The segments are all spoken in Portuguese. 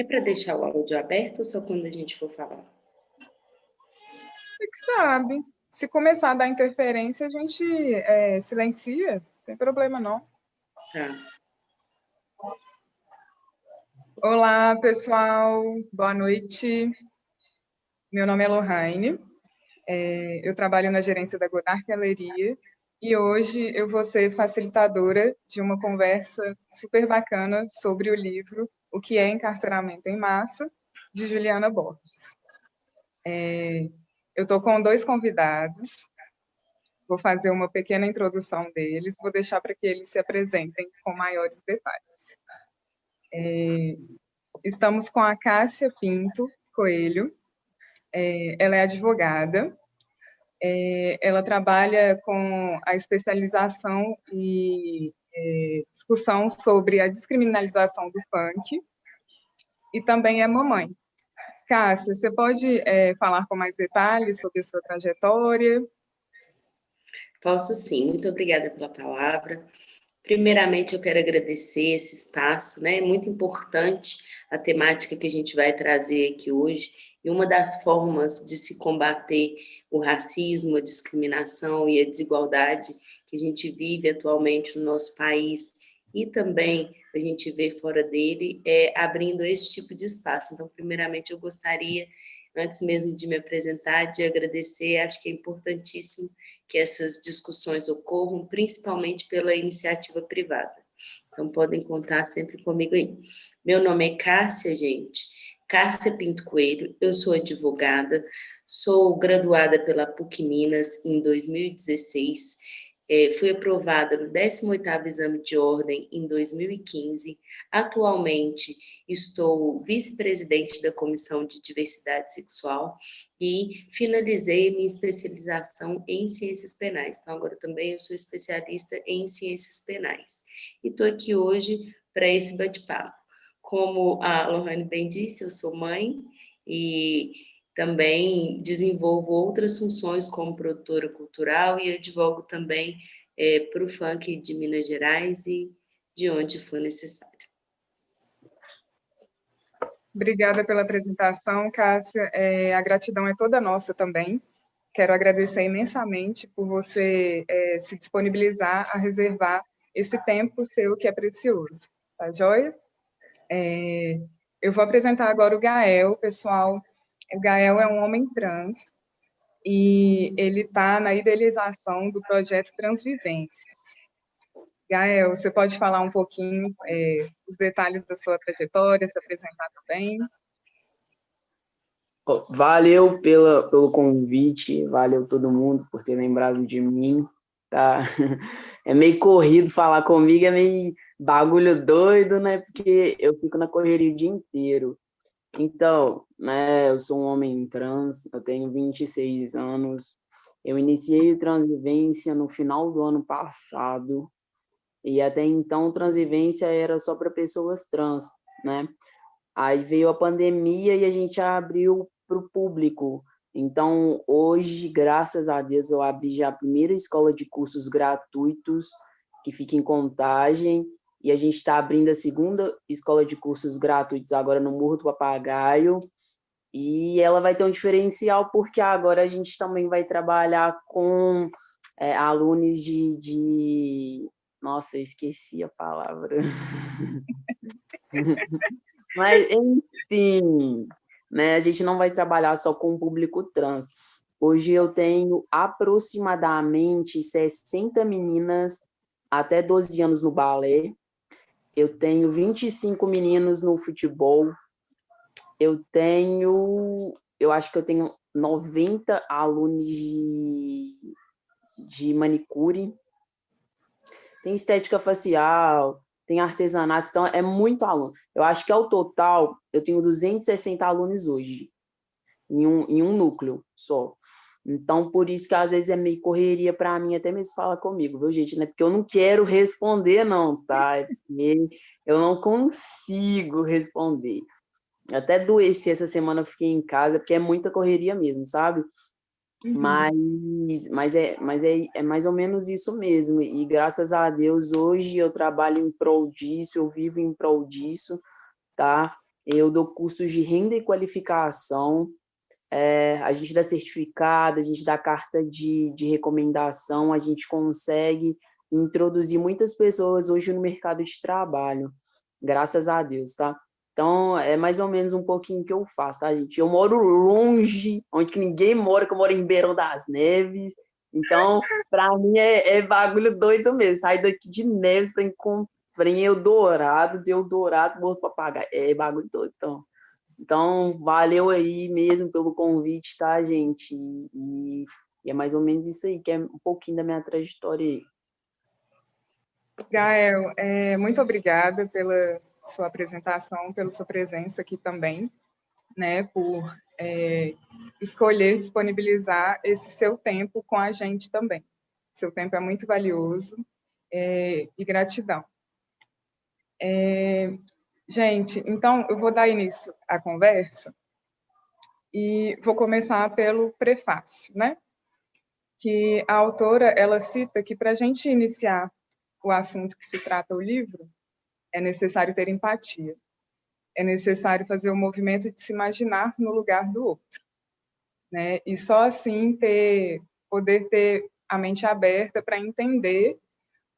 É para deixar o áudio aberto ou só quando a gente for falar? Você que sabe. Se começar a dar interferência, a gente é, silencia. Não tem problema, não. Tá. Olá, pessoal. Boa noite. Meu nome é Lohane. É, eu trabalho na gerência da Godard Galeria e hoje eu vou ser facilitadora de uma conversa super bacana sobre o livro O que é Encarceramento em Massa, de Juliana Borges. É, eu estou com dois convidados, vou fazer uma pequena introdução deles, vou deixar para que eles se apresentem com maiores detalhes. É, estamos com a Cássia Pinto Coelho, é, ela é advogada, é, ela trabalha com a especialização e discussão sobre a descriminalização do funk e também é mamãe. Cássia, você pode é, falar com mais detalhes sobre a sua trajetória? Posso sim, muito obrigada pela palavra. Primeiramente, eu quero agradecer esse espaço, né? É muito importante a temática que a gente vai trazer aqui hoje, e uma das formas de se combater o racismo, a discriminação e a desigualdade que a gente vive atualmente no nosso país e também a gente vê fora dele é abrindo esse tipo de espaço. Então, primeiramente, eu gostaria, antes mesmo de me apresentar, de agradecer. Acho que é importantíssimo que essas discussões ocorram, principalmente pela iniciativa privada. Então, podem contar sempre comigo aí. Meu nome é Cássia, gente. Cássia Pinto Coelho, eu sou advogada, sou graduada pela PUC Minas em 2016, é, fui aprovada no 18º Exame de Ordem em 2015, atualmente estou vice-presidente da Comissão de Diversidade Sexual e finalizei minha especialização em Ciências Penais. Então, agora também eu sou especialista em Ciências Penais. E estou aqui hoje para esse bate-papo. Como a Lohane bem disse, eu sou mãe e também desenvolvo outras funções como produtora cultural e advogo também é, para o funk de Minas Gerais e de onde for necessário. Obrigada pela apresentação, Cássia. É, a gratidão é toda nossa também. Quero agradecer imensamente por você é, se disponibilizar a reservar esse tempo seu que é precioso. Tá joia? É, eu vou apresentar agora o Gael, pessoal. O Gael é um homem trans e ele está na idealização do projeto Transvivências. Gael, você pode falar um pouquinho é, os detalhes da sua trajetória, se apresentar também? Valeu pela, pelo convite, valeu todo mundo por ter lembrado de mim, tá? É meio corrido falar comigo, é meio bagulho doido, né? Porque eu fico na correria o dia inteiro. Então, né, eu sou um homem trans, eu tenho 26 anos. Eu iniciei Transvivência no final do ano passado. E até então, Transvivência era só para pessoas trans, né? Aí veio a pandemia e a gente abriu para o público. Então, hoje, graças a Deus, eu abri já a primeira escola de cursos gratuitos que fica em Contagem, e a gente está abrindo a segunda escola de cursos gratuitos agora no Morro do Papagaio, e ela vai ter um diferencial porque agora a gente também vai trabalhar com é, alunos de, de... Nossa, eu esqueci a palavra. Mas, enfim, né? A gente não vai trabalhar só com o público trans. Hoje eu tenho aproximadamente 60 meninas até 12 anos no balé. Eu tenho 25 meninos no futebol. Eu tenho, eu acho que eu tenho 90 alunos de, de manicure. Tem estética facial, tem artesanato, então é muito aluno. Eu acho que ao total eu tenho 260 alunos hoje, em um, em um núcleo só. Então, por isso que às vezes é meio correria para mim, até mesmo fala comigo, viu, gente? Não é porque eu não quero responder, não, tá? É porque eu não consigo responder. Até doeci essa semana, eu fiquei em casa, porque é muita correria mesmo, sabe? Uhum. Mas, mas, é, mas é, é mais ou menos isso mesmo. E graças a Deus, hoje eu trabalho em prol disso, eu vivo em prol disso, tá? Eu dou cursos de renda e qualificação, é, a gente dá certificado, a gente dá carta de, de recomendação, a gente consegue introduzir muitas pessoas hoje no mercado de trabalho, graças a Deus, tá? Então, é mais ou menos um pouquinho que eu faço, tá, gente? Eu moro longe, onde ninguém mora, que eu moro em Beirão das Neves. Então, para mim é, é, bagulho doido mesmo. Sair daqui de Neves para encontrar em Eldorado, de Eldorado, morto para pagar. É bagulho doido, então. Então, valeu aí mesmo pelo convite, tá, gente? E, e, é mais ou menos isso aí, que é um pouquinho da minha trajetória aí. Gael, é, muito obrigada pela sua apresentação, pela sua presença aqui também, né, por é, escolher disponibilizar esse seu tempo com a gente também. Seu tempo é muito valioso é, e gratidão. É, Gente, então eu vou dar início à conversa e vou começar pelo prefácio, né? Que a autora ela cita que para a gente iniciar o assunto que se trata o livro é necessário ter empatia, é necessário fazer o movimento de se imaginar no lugar do outro, né? E só assim ter poder ter a mente aberta para entender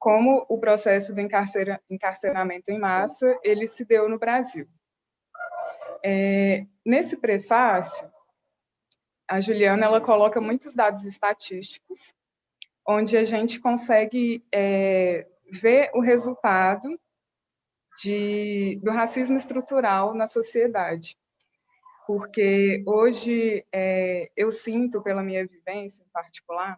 como o processo encarcera, encarceramento em massa ele se deu no Brasil. É, nesse prefácio, a Juliana ela coloca muitos dados estatísticos, onde a gente consegue é, ver o resultado de, do racismo estrutural na sociedade. Porque hoje é, eu sinto, pela minha vivência em particular,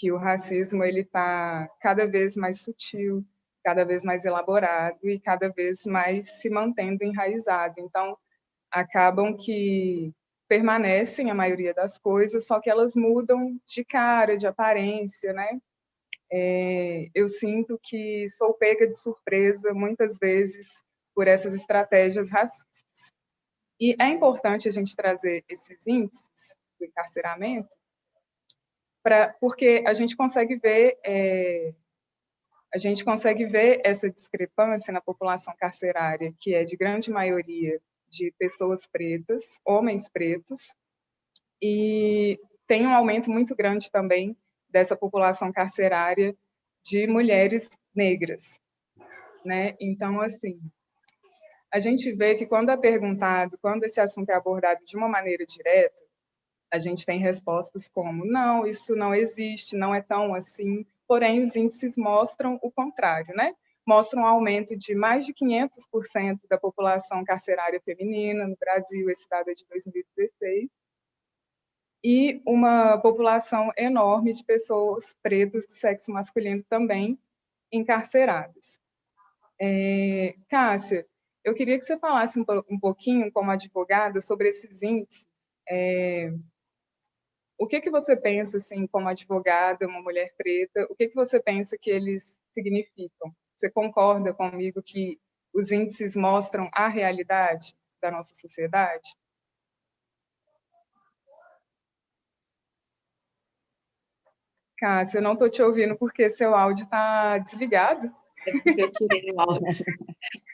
que o racismo ele está cada vez mais sutil, cada vez mais elaborado e cada vez mais se mantendo enraizado. Então, acabam que permanecem a maioria das coisas, só que elas mudam de cara, de aparência, né? É, eu sinto que sou pega de surpresa muitas vezes por essas estratégias racistas. E é importante a gente trazer esses índices do encarceramento, porque a gente consegue ver é, a gente consegue ver essa discrepância na população carcerária, que é de grande maioria de pessoas pretas, homens pretos, e tem um aumento muito grande também dessa população carcerária de mulheres negras, né? Então, assim, a gente vê que quando é perguntado, quando esse assunto é abordado de uma maneira direta, a gente tem respostas como: não, isso não existe, não é tão assim. Porém, os índices mostram o contrário, né? Mostram um aumento de mais de 500% da população carcerária feminina no Brasil, esse dado é de 2016, e uma população enorme de pessoas pretas do sexo masculino também encarceradas. É, Cássia, eu queria que você falasse um, um pouquinho, como advogada, sobre esses índices é, o que que você pensa, assim, como advogada, uma mulher preta, o que que você pensa que eles significam? Você concorda comigo que os índices mostram a realidade da nossa sociedade? Cássia, eu não estou te ouvindo porque seu áudio está desligado. É porque eu tirei o áudio.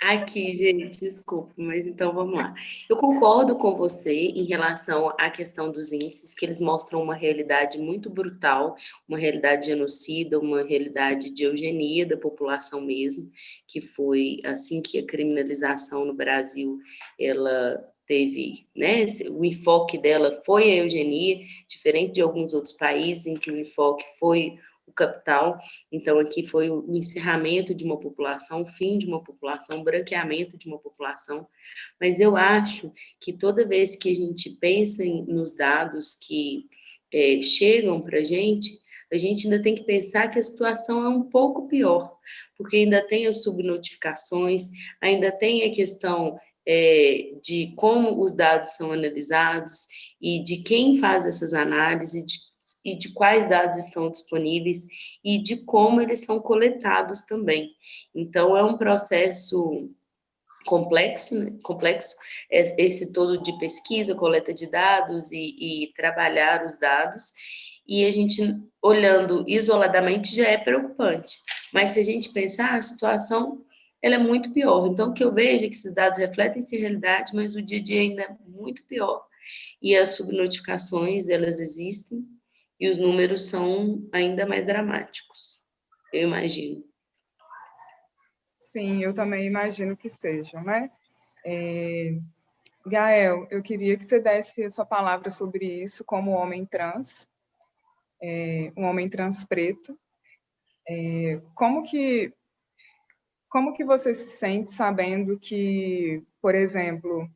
Aqui, gente, desculpa, mas então vamos lá. Eu concordo com você em relação à questão dos índices, que eles mostram uma realidade muito brutal, uma realidade genocida, uma realidade de eugenia da população mesmo, que foi assim que a criminalização no Brasil ela teve, né, o enfoque dela foi a eugenia, diferente de alguns outros países em que o enfoque foi capital. Então, aqui foi o encerramento de uma população, o fim de uma população, o branqueamento de uma população. Mas eu acho que toda vez que a gente pensa em, nos dados que é, chegam para a gente, a gente ainda tem que pensar que a situação é um pouco pior, porque ainda tem as subnotificações, ainda tem a questão é, de como os dados são analisados e de quem faz essas análises, de e de quais dados estão disponíveis e de como eles são coletados também. Então, é um processo complexo, né? complexo esse todo de pesquisa, coleta de dados e, e trabalhar os dados. E a gente, olhando isoladamente, já é preocupante. Mas se a gente pensar, a situação ela é muito pior. Então, o que eu vejo é que esses dados refletem essa realidade, mas o dia a dia ainda é muito pior. E as subnotificações, elas existem, e os números são ainda mais dramáticos, eu imagino. Sim, eu também imagino que sejam, né? É... Gael, eu queria que você desse a sua palavra sobre isso como homem trans, é, um homem trans preto. É, como que como que você se sente sabendo que, por exemplo,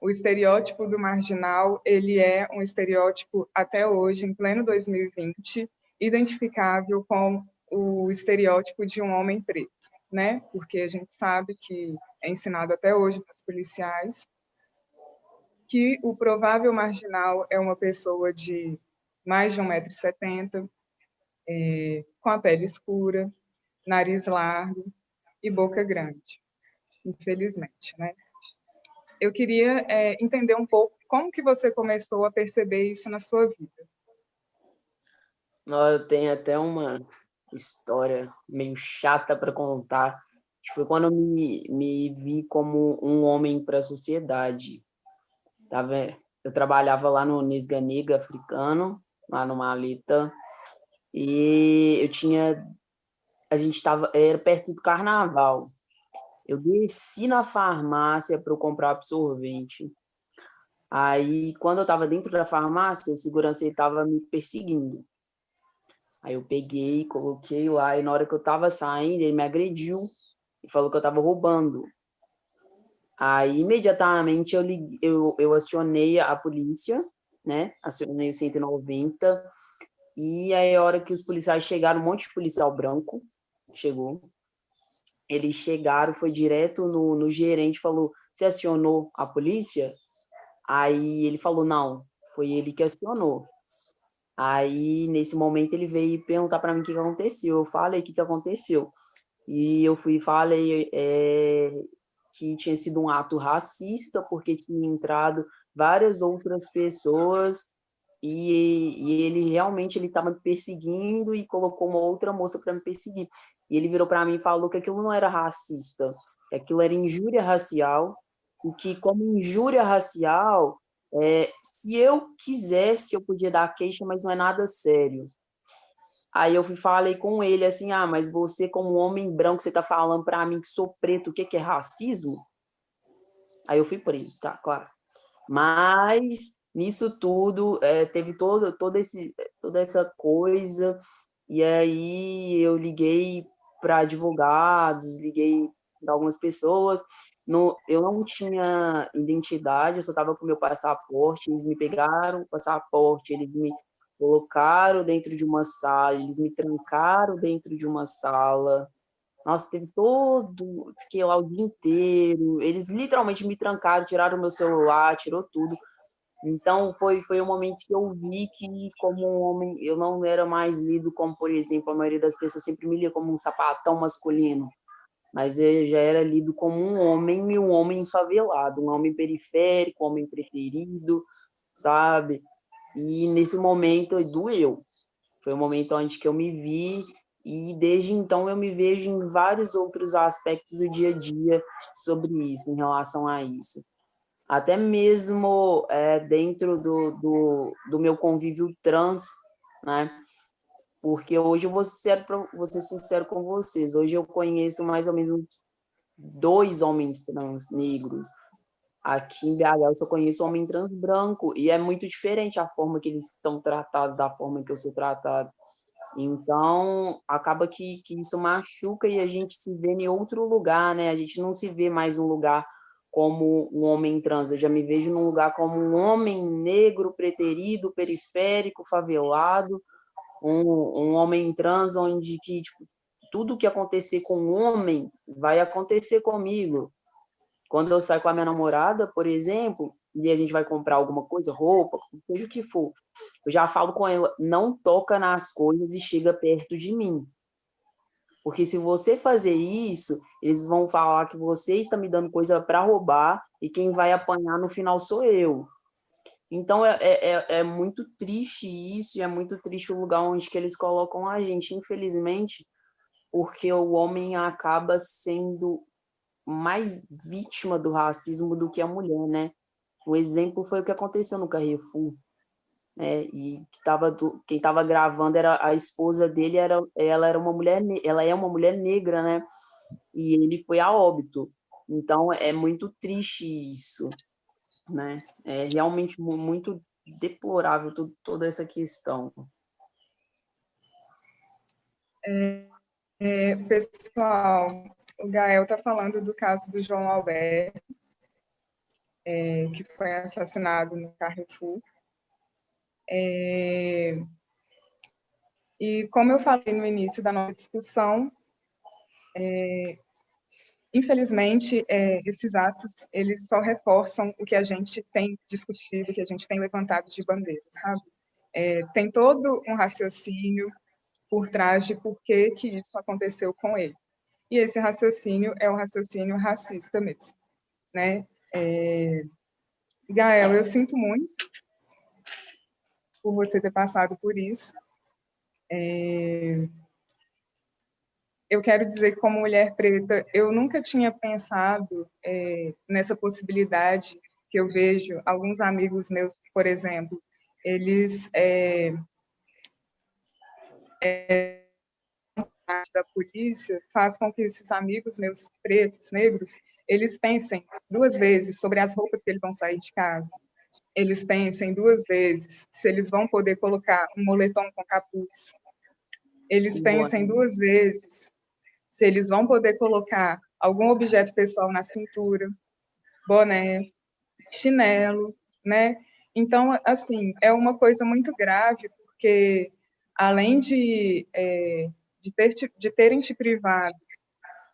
o estereótipo do marginal, ele é um estereótipo até hoje, em pleno 2020, identificável com o estereótipo de um homem preto, né? Porque a gente sabe que é ensinado até hoje para os policiais que o provável marginal é uma pessoa de mais de 1,70m, é, com a pele escura, nariz largo e boca grande, infelizmente, né? Eu queria é, entender um pouco como que você começou a perceber isso na sua vida. Eu tenho até uma história meio chata para contar, que foi quando eu me, me vi como um homem para a sociedade. Tá vendo? Eu trabalhava lá no Nisganiga africano, lá no Malita, e eu tinha a gente estava era perto do carnaval. Eu desci na farmácia para eu comprar absorvente. Aí, quando eu estava dentro da farmácia, o segurança estava me perseguindo. Aí eu peguei, coloquei lá, e na hora que eu estava saindo, ele me agrediu e falou que eu estava roubando. Aí, imediatamente, eu, liguei, eu, eu acionei a polícia, né? Acionei o 190. E aí, a hora que os policiais chegaram, um monte de policial branco chegou eles chegaram, foi direto no, no gerente, falou: Você acionou a polícia? Aí ele falou: Não, foi ele que acionou. Aí, nesse momento, ele veio perguntar para mim o que, que aconteceu. Eu falei o que, que aconteceu. E eu fui falei é, que tinha sido um ato racista, porque tinha entrado várias outras pessoas e, e ele realmente ele estava me perseguindo e colocou uma outra moça para me perseguir. E ele virou para mim e falou que aquilo não era racista, que aquilo era injúria racial, e que, como injúria racial, é, se eu quisesse, eu podia dar queixa, mas não é nada sério. Aí eu fui, falei com ele assim: ah, mas você, como homem branco, você está falando para mim que sou preto, o que, que é racismo? Aí eu fui preso, tá, claro. Mas nisso tudo, é, teve todo, todo esse, toda essa coisa, e aí eu liguei para advogados, liguei para algumas pessoas. No, eu não tinha identidade, eu só estava com meu passaporte. Eles me pegaram o passaporte, eles me colocaram dentro de uma sala, eles me trancaram dentro de uma sala. Nossa, teve todo. Fiquei lá o dia inteiro. Eles literalmente me trancaram, tiraram meu celular, tirou tudo. Então foi foi um momento que eu vi que como um homem eu não era mais lido como por exemplo a maioria das pessoas sempre me lia como um sapatão masculino, mas eu já era lido como um homem e um homem favelado, um homem periférico, um homem preferido, sabe? E nesse momento doeu. Foi o um momento onde que eu me vi e desde então eu me vejo em vários outros aspectos do dia a dia sobre isso, em relação a isso até mesmo é, dentro do, do, do, meu convívio trans, né? Porque hoje eu vou ser, vou ser sincero com vocês, hoje eu conheço mais ou menos dois homens trans negros. Aqui em BH eu só conheço homem trans branco, e é muito diferente a forma que eles estão tratados da forma que eu sou tratado. Então, acaba que, que isso machuca e a gente se vê em outro lugar, né? A gente não se vê mais um lugar como um homem trans, eu já me vejo num lugar como um homem negro, preterido, periférico, favelado, um, um homem trans onde que tipo, tudo que acontecer com um homem vai acontecer comigo. Quando eu saio com a minha namorada, por exemplo, e a gente vai comprar alguma coisa, roupa, seja o que for, eu já falo com ela, não toca nas coisas e chega perto de mim. Porque se você fazer isso, eles vão falar que você está me dando coisa para roubar e quem vai apanhar no final sou eu. Então é, é, é, é muito triste isso, e é muito triste o lugar onde que eles colocam a gente, infelizmente, porque o homem acaba sendo mais vítima do racismo do que a mulher, né? O exemplo foi o que aconteceu no Carrefour, né? E que tava quem estava gravando era a esposa dele, era ela era uma mulher, ela é uma mulher negra, né? E ele foi a óbito. Então é muito triste isso, né? É realmente muito deplorável toda essa questão. É, é, pessoal, o Gael está falando do caso do João Alberto, é, que foi assassinado no Carrefour. É, e como eu falei no início da nossa discussão, é, infelizmente, é, esses atos, eles só reforçam o que a gente tem discutido, o que a gente tem levantado de bandeira, sabe? É, tem todo um raciocínio por trás de por que, que isso aconteceu com ele. E esse raciocínio é o raciocínio racista mesmo, né? É... Gael, eu sinto muito por você ter passado por isso. É eu quero dizer que, como mulher preta, eu nunca tinha pensado é, nessa possibilidade que eu vejo alguns amigos meus, por exemplo, eles é, é, da polícia faz com que esses amigos meus pretos, negros, eles pensem duas vezes sobre as roupas que eles vão sair de casa. Eles pensem duas vezes se eles vão poder colocar um moletom com capuz. Eles pensem duas vezes se eles vão poder colocar algum objeto pessoal na cintura, boné, chinelo, né? Então, assim, é uma coisa muito grave, porque além de, é, de, ter, de terem te privado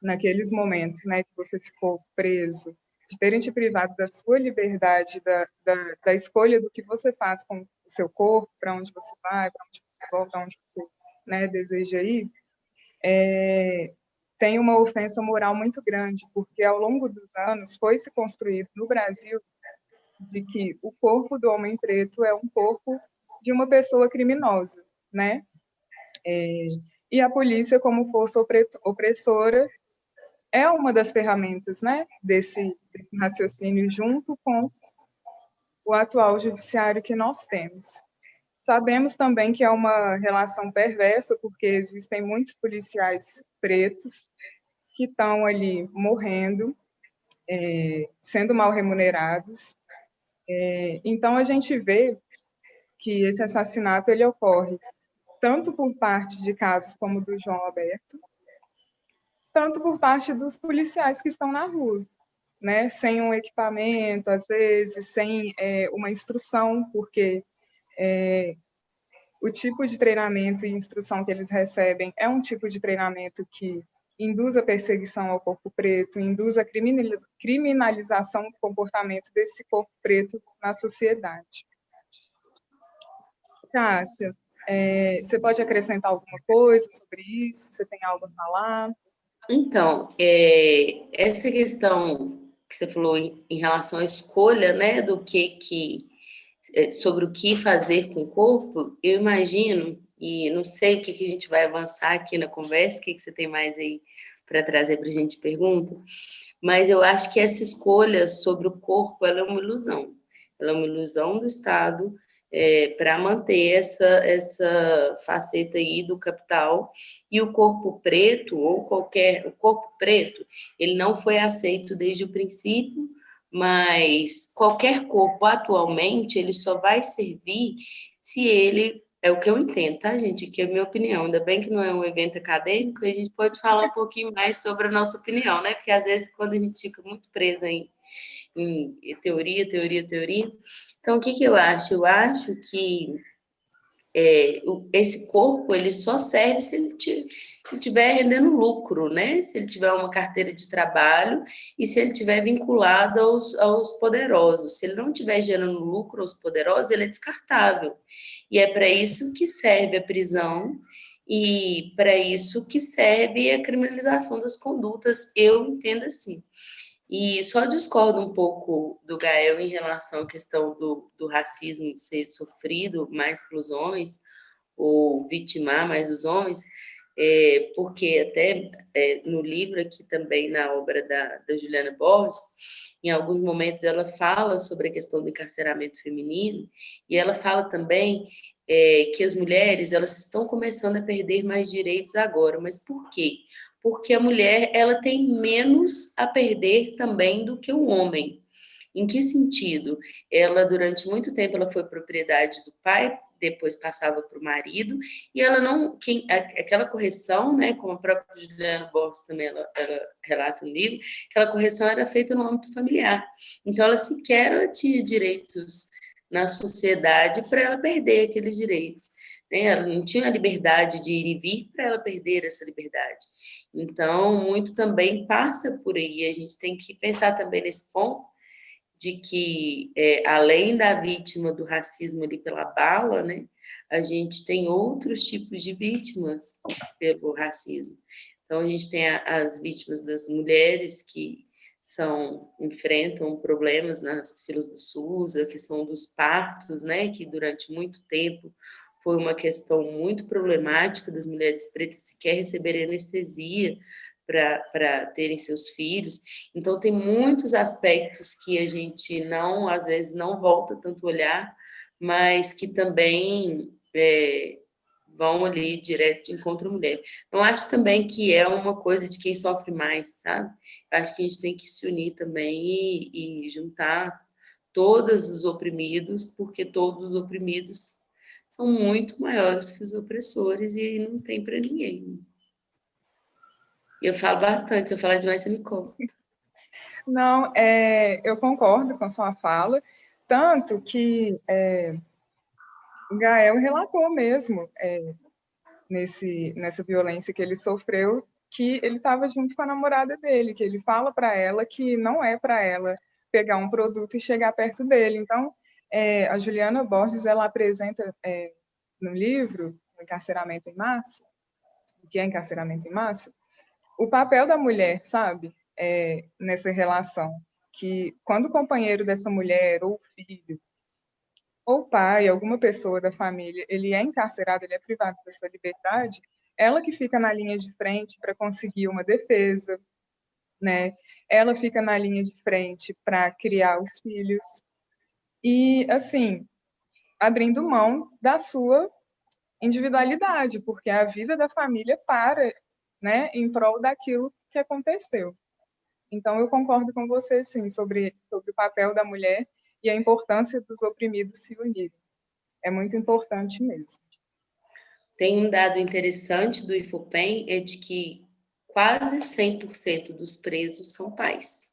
naqueles momentos, né, que você ficou preso, de terem te privado da sua liberdade, da, da, da escolha do que você faz com o seu corpo, para onde você vai, para onde você volta, onde você né, deseja ir, é, tem uma ofensa moral muito grande, porque ao longo dos anos foi se construído no Brasil de que o corpo do homem preto é um corpo de uma pessoa criminosa, né? É, e a polícia, como força opressora, é uma das ferramentas, né, desse, desse raciocínio junto com o atual judiciário que nós temos. Sabemos também que é uma relação perversa, porque existem muitos policiais pretos que estão ali morrendo, é, sendo mal remunerados. É, então, a gente vê que esse assassinato ele ocorre tanto por parte de casos como do João Alberto, tanto por parte dos policiais que estão na rua, né? sem um equipamento, às vezes, sem é, uma instrução, porque é, o tipo de treinamento e instrução que eles recebem é um tipo de treinamento que induz a perseguição ao corpo preto, induz a criminalização do comportamento desse corpo preto na sociedade. Cássia, é, você pode acrescentar alguma coisa sobre isso? Você tem algo a falar? Então, é, essa questão que você falou em, em relação à escolha, né, do que que sobre o que fazer com o corpo, eu imagino, e não sei o que, que a gente vai avançar aqui na conversa, o que, que você tem mais aí para trazer para a gente pergunta, mas eu acho que essa escolha sobre o corpo é uma ilusão. Ela é uma ilusão do Estado é, para manter essa, essa faceta aí do capital e o corpo preto ou qualquer o corpo preto ele não foi aceito desde o princípio mas qualquer corpo atualmente ele só vai servir se ele é o que eu entendo, tá, gente? Que é a minha opinião. Ainda bem que não é um evento acadêmico, a gente pode falar um pouquinho mais sobre a nossa opinião, né? Porque às vezes quando a gente fica muito presa em, em teoria, teoria, teoria. Então, o que, que eu acho? Eu acho que é, esse corpo ele só serve se ele estiver rendendo lucro, né? Se ele tiver uma carteira de trabalho e se ele estiver vinculado aos, aos poderosos. Se ele não estiver gerando lucro aos poderosos, ele é descartável. E é para isso que serve a prisão e para isso que serve a criminalização das condutas. Eu entendo assim. E só discordo um pouco do Gael em relação à questão do, do racismo ser sofrido mais pelos homens, ou vitimar mais os homens. é, porque até é, no livro aqui também, na obra da, da Juliana Borges, em alguns momentos ela fala sobre a questão do encarceramento feminino, e ela fala também é, que as mulheres elas estão começando a perder mais direitos agora, mas por quê? Porque a mulher ela tem menos a perder também do que o homem. Em que sentido? Ela durante muito tempo ela foi propriedade do pai, depois passava para o marido, e ela não, quem, aquela correção, né, como a própria Juliana Borges também ela, ela relata no livro, aquela correção era feita no âmbito familiar. Então, ela sequer ela tinha direitos na sociedade para ela perder aqueles direitos. Né? Ela não tinha a liberdade de ir e vir para ela perder essa liberdade. Então, muito também passa por aí. A gente tem que pensar também nesse ponto, de que, é, além da vítima do racismo ali pela bala, né, a gente tem outros tipos de vítimas pelo racismo. Então, a gente tem a, as vítimas das mulheres que são enfrentam problemas nas filas do SUS, a questão dos partos, né, que durante muito tempo foi uma questão muito problemática das mulheres pretas sequer receberem anestesia para terem seus filhos. Então, tem muitos aspectos que a gente não, às vezes, não volta tanto olhar, mas que também é, vão ali direto de encontro à mulher. Não acho também que é uma coisa de quem sofre mais, sabe? Acho que a gente tem que se unir também e, e juntar todos os oprimidos, porque todos os oprimidos são muito maiores que os opressores e não tem para ninguém. Eu falo bastante, se eu falar demais, você me conta. Não, é, eu concordo com a sua fala, tanto que é, Gael relatou mesmo é, nesse, nessa violência que ele sofreu, que ele estava junto com a namorada dele, que ele fala para ela que não é para ela pegar um produto e chegar perto dele. Então, é, a Juliana Borges ela apresenta é, no livro Encarceramento em Massa, que é encarceramento em massa, o papel da mulher, sabe, é, nessa relação, que quando o companheiro dessa mulher, ou filho, ou pai, alguma pessoa da família, ele é encarcerado, ele é privado da sua liberdade, ela que fica na linha de frente para conseguir uma defesa, né? Ela fica na linha de frente para criar os filhos e assim, abrindo mão da sua individualidade, porque a vida da família para né, em prol daquilo que aconteceu. Então, eu concordo com você, sim, sobre, sobre o papel da mulher e a importância dos oprimidos se unirem. É muito importante mesmo. Tem um dado interessante do IFOPEM, é de que quase 100% dos presos são pais.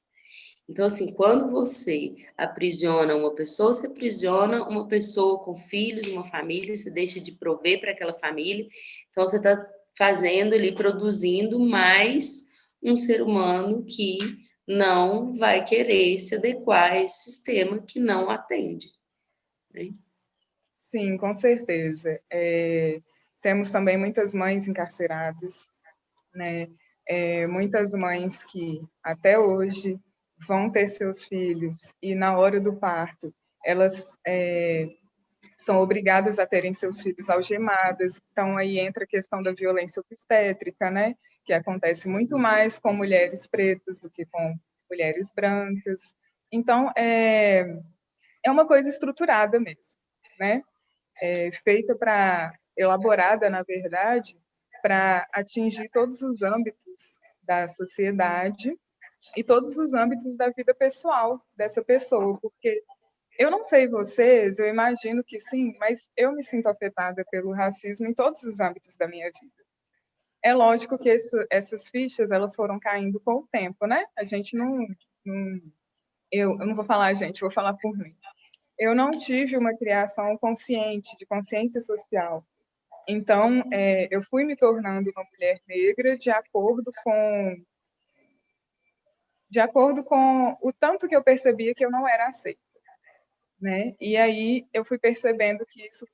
Então, assim, quando você aprisiona uma pessoa, você aprisiona uma pessoa com filhos, uma família, você deixa de prover para aquela família. Então, você está fazendo ali, produzindo mais um ser humano que não vai querer se adequar a esse sistema que não atende. Né? Sim, com certeza. É, temos também muitas mães encarceradas, né? É, muitas mães que até hoje vão ter seus filhos e na hora do parto elas é, são obrigadas a terem seus filhos algemadas. Então, aí entra a questão da violência obstétrica, né? Que acontece muito mais com mulheres pretas do que com mulheres brancas. Então, é, é uma coisa estruturada mesmo, né? É feita para, elaborada, na verdade, para atingir todos os âmbitos da sociedade e todos os âmbitos da vida pessoal dessa pessoa, porque eu não sei vocês, eu imagino que sim, mas eu me sinto afetada pelo racismo em todos os âmbitos da minha vida. É lógico que esse, essas fichas elas foram caindo com o tempo, né? A gente não, não eu, eu não vou falar a gente, vou falar por mim. Eu não tive uma criação consciente, de consciência social. Então, é, eu fui me tornando uma mulher negra de acordo com de acordo com o tanto que eu percebia que eu não era aceita né? E aí eu fui percebendo que isso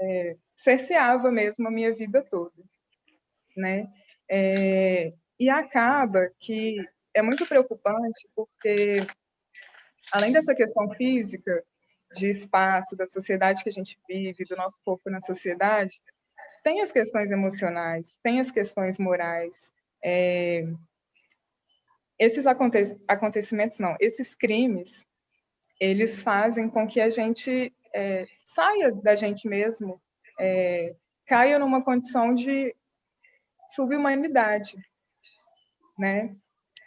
é, cerceava mesmo a minha vida toda, né? É, e acaba que é muito preocupante porque além dessa questão física de espaço da sociedade que a gente vive, do nosso corpo na sociedade, tem as questões emocionais, tem as questões morais. É, esses aconte acontecimentos, não, esses crimes, eles fazem com que a gente é, saia da gente mesmo, é, caia numa condição de subhumanidade, né?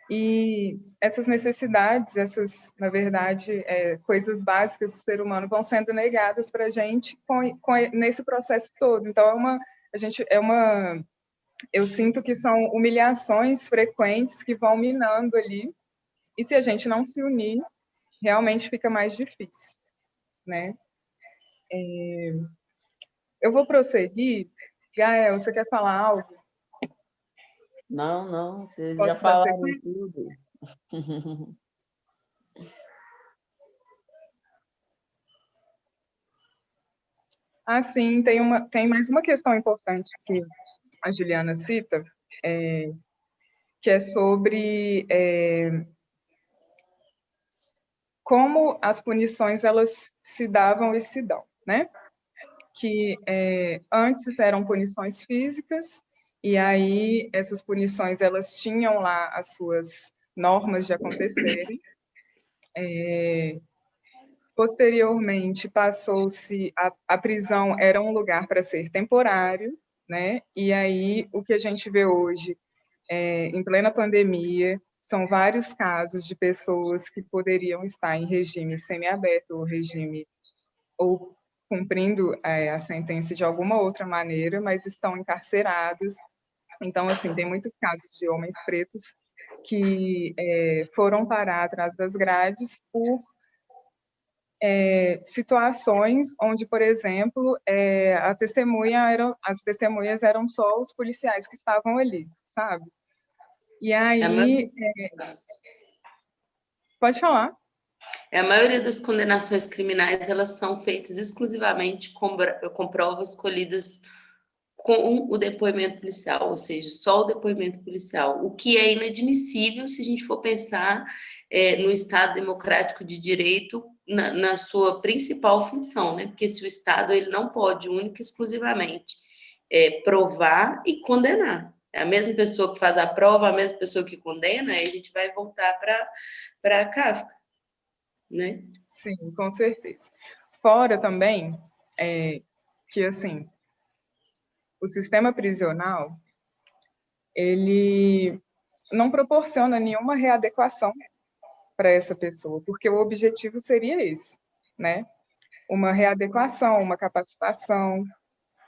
E essas necessidades, essas, na verdade, é, coisas básicas do ser humano vão sendo negadas para a gente com, com, nesse processo todo. Então, é uma, a gente, é uma, eu sinto que são humilhações frequentes que vão minando ali. E se a gente não se unir, realmente fica mais difícil, né? É, eu vou prosseguir. Gael, você quer falar algo? Não, não, vocês Posso já falaram tudo. Ah, sim, tem, uma, tem mais uma questão importante que a Juliana cita, é, que é sobre é, como as punições elas se davam e se dão, né? Que é, antes eram punições físicas e aí essas punições elas tinham lá as suas normas de acontecerem. É, posteriormente passou-se a, a prisão era um lugar para ser temporário, né? E aí o que a gente vê hoje é, em plena pandemia são vários casos de pessoas que poderiam estar em regime semiaberto ou regime ou cumprindo é, a sentença de alguma outra maneira, mas estão encarcerados. Então, assim, tem muitos casos de homens pretos que é, foram parar atrás das grades por é, situações onde, por exemplo, é, a testemunha era, as testemunhas eram só os policiais que estavam ali, sabe? E aí, é, pode falar. É, a maioria das condenações criminais elas são feitas exclusivamente com, com provas colhidas com o depoimento policial, ou seja, só o depoimento policial, o que é inadmissível se a gente for pensar é, no Estado democrático de direito na, na, sua principal função, né? Porque se o Estado ele não pode única e exclusivamente é, provar e condenar, é a mesma pessoa que faz a prova, a mesma pessoa que condena, aí a gente vai voltar para Kafka, né? Sim, com certeza. Fora também é, que assim o sistema prisional ele não proporciona nenhuma readequação para essa pessoa, porque o objetivo seria esse, né? Uma readequação, uma capacitação.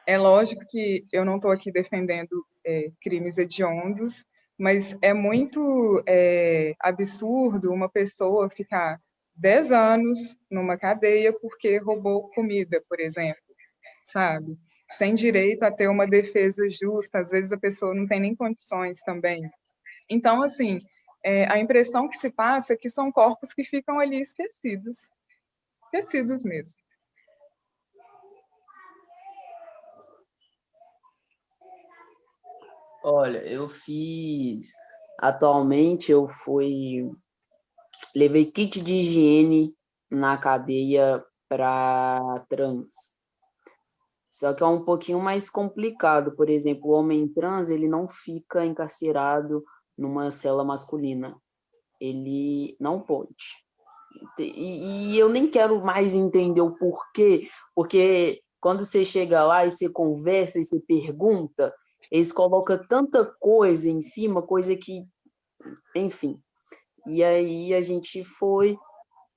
É lógico que eu não estou aqui defendendo é, crimes hediondos, mas é muito é, absurdo uma pessoa ficar 10 anos numa cadeia porque roubou comida, por exemplo, sabe? sem direito a ter uma defesa justa, às vezes a pessoa não tem nem condições também. Então, assim, é, a impressão que se passa é que são corpos que ficam ali esquecidos, esquecidos mesmo. Olha, eu fiz. Atualmente eu fui. Levei kit de higiene na cadeia para trans. Só que é um pouquinho mais complicado. Por exemplo, o homem trans, ele não fica encarcerado numa cela masculina. Ele não pode. E, e eu nem quero mais entender o porquê, porque quando você chega lá e você conversa e você pergunta, eles colocam tanta coisa em cima, coisa que, enfim. E aí a gente foi,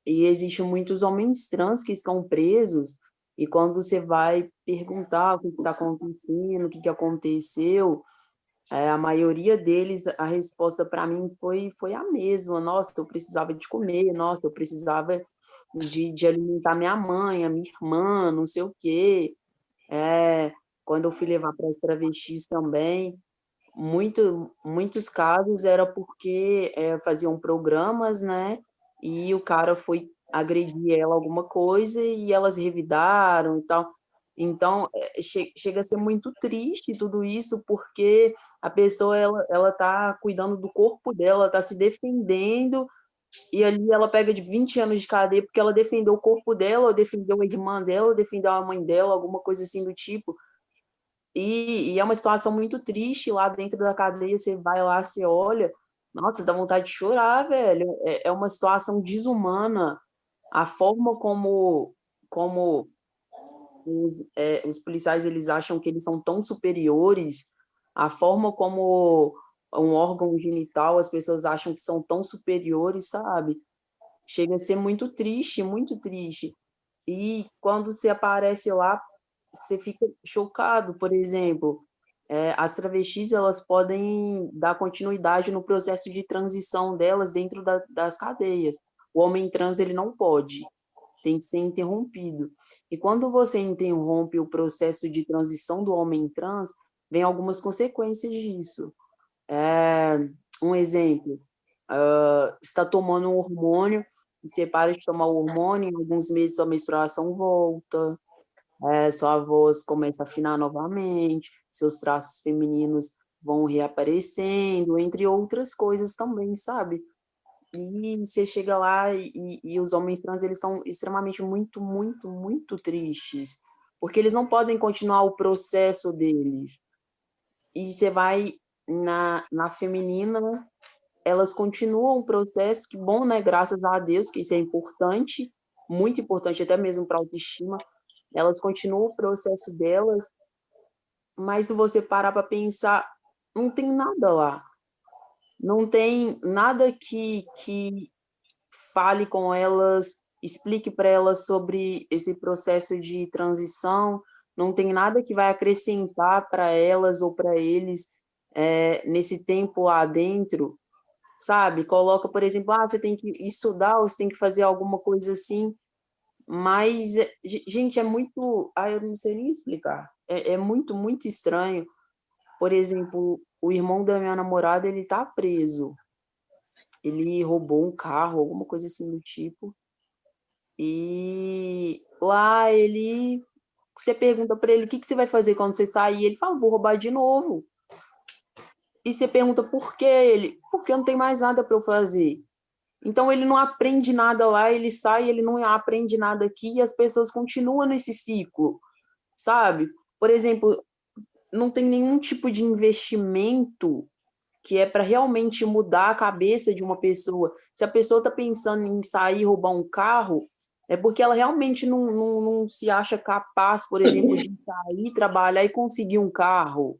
e existem muitos homens trans que estão presos e quando você vai perguntar o que está acontecendo, o que, que aconteceu, é, a maioria deles, a resposta para mim foi, foi a mesma. Nossa, eu precisava de comer, nossa, eu precisava de, de alimentar minha mãe, a minha irmã, não sei o quê. É, quando eu fui levar para as travestis também, muito, muitos casos era porque é, faziam programas, né? E o cara foi agredir ela alguma coisa e elas revidaram e tal. Então, é, chega a ser muito triste tudo isso, porque a pessoa ela, ela tá cuidando do corpo dela, está se defendendo, e ali ela pega de 20 anos de cadeia porque ela defendeu o corpo dela, ou defendeu a irmã dela, ou defendeu a mãe dela, alguma coisa assim do tipo. E, e, é uma situação muito triste lá dentro da cadeia. Você vai lá, você olha, nossa, dá vontade de chorar, velho. É, é uma situação desumana. A forma como, como os, é, os policiais eles acham que eles são tão superiores, a forma como um órgão genital as pessoas acham que são tão superiores, sabe? Chega a ser muito triste, muito triste. E quando você aparece lá, você fica chocado, por exemplo, é, as travestis elas podem dar continuidade no processo de transição delas dentro da, das cadeias. O homem trans ele não pode, tem que ser interrompido. E quando você interrompe o processo de transição do homem trans, vem algumas consequências disso. É, um exemplo, uh, está tomando um hormônio, você para de tomar o hormônio, em alguns meses sua menstruação volta, é, sua voz começa a afinar novamente, seus traços femininos vão reaparecendo, entre outras coisas também, sabe? E você chega lá e, e os homens trans, eles são extremamente muito, muito, muito tristes, porque eles não podem continuar o processo deles. E você vai na, na feminina, elas continuam o processo, que bom, né? Graças a Deus, que isso é importante, muito importante, até mesmo para a autoestima, elas continuam o processo delas, mas se você parar para pensar, não tem nada lá. Não tem nada que, que fale com elas, explique para elas sobre esse processo de transição, não tem nada que vai acrescentar para elas ou para eles é, nesse tempo lá dentro, sabe? Coloca, por exemplo, ah, você tem que estudar, ou você tem que fazer alguma coisa assim. Mas, eh, gente, é muito. Ah, eu não sei nem explicar. É, é muito, muito estranho. Por exemplo, o irmão da minha namorada, ele tá preso. Ele roubou um carro, alguma coisa assim do tipo. E lá ele. Você pergunta para ele o que, que você vai fazer quando você sair. Ele fala, vou roubar de novo. E você pergunta por que ele? Porque não tem mais nada para eu fazer. Então ele não aprende nada lá, ele sai, ele não aprende nada aqui e as pessoas continuam nesse ciclo, sabe? Por exemplo, não tem nenhum tipo de investimento que é para realmente mudar a cabeça de uma pessoa. Se a pessoa está pensando em sair roubar um carro, é porque ela realmente não, não, não se acha capaz, por exemplo, de sair, trabalhar e conseguir um carro.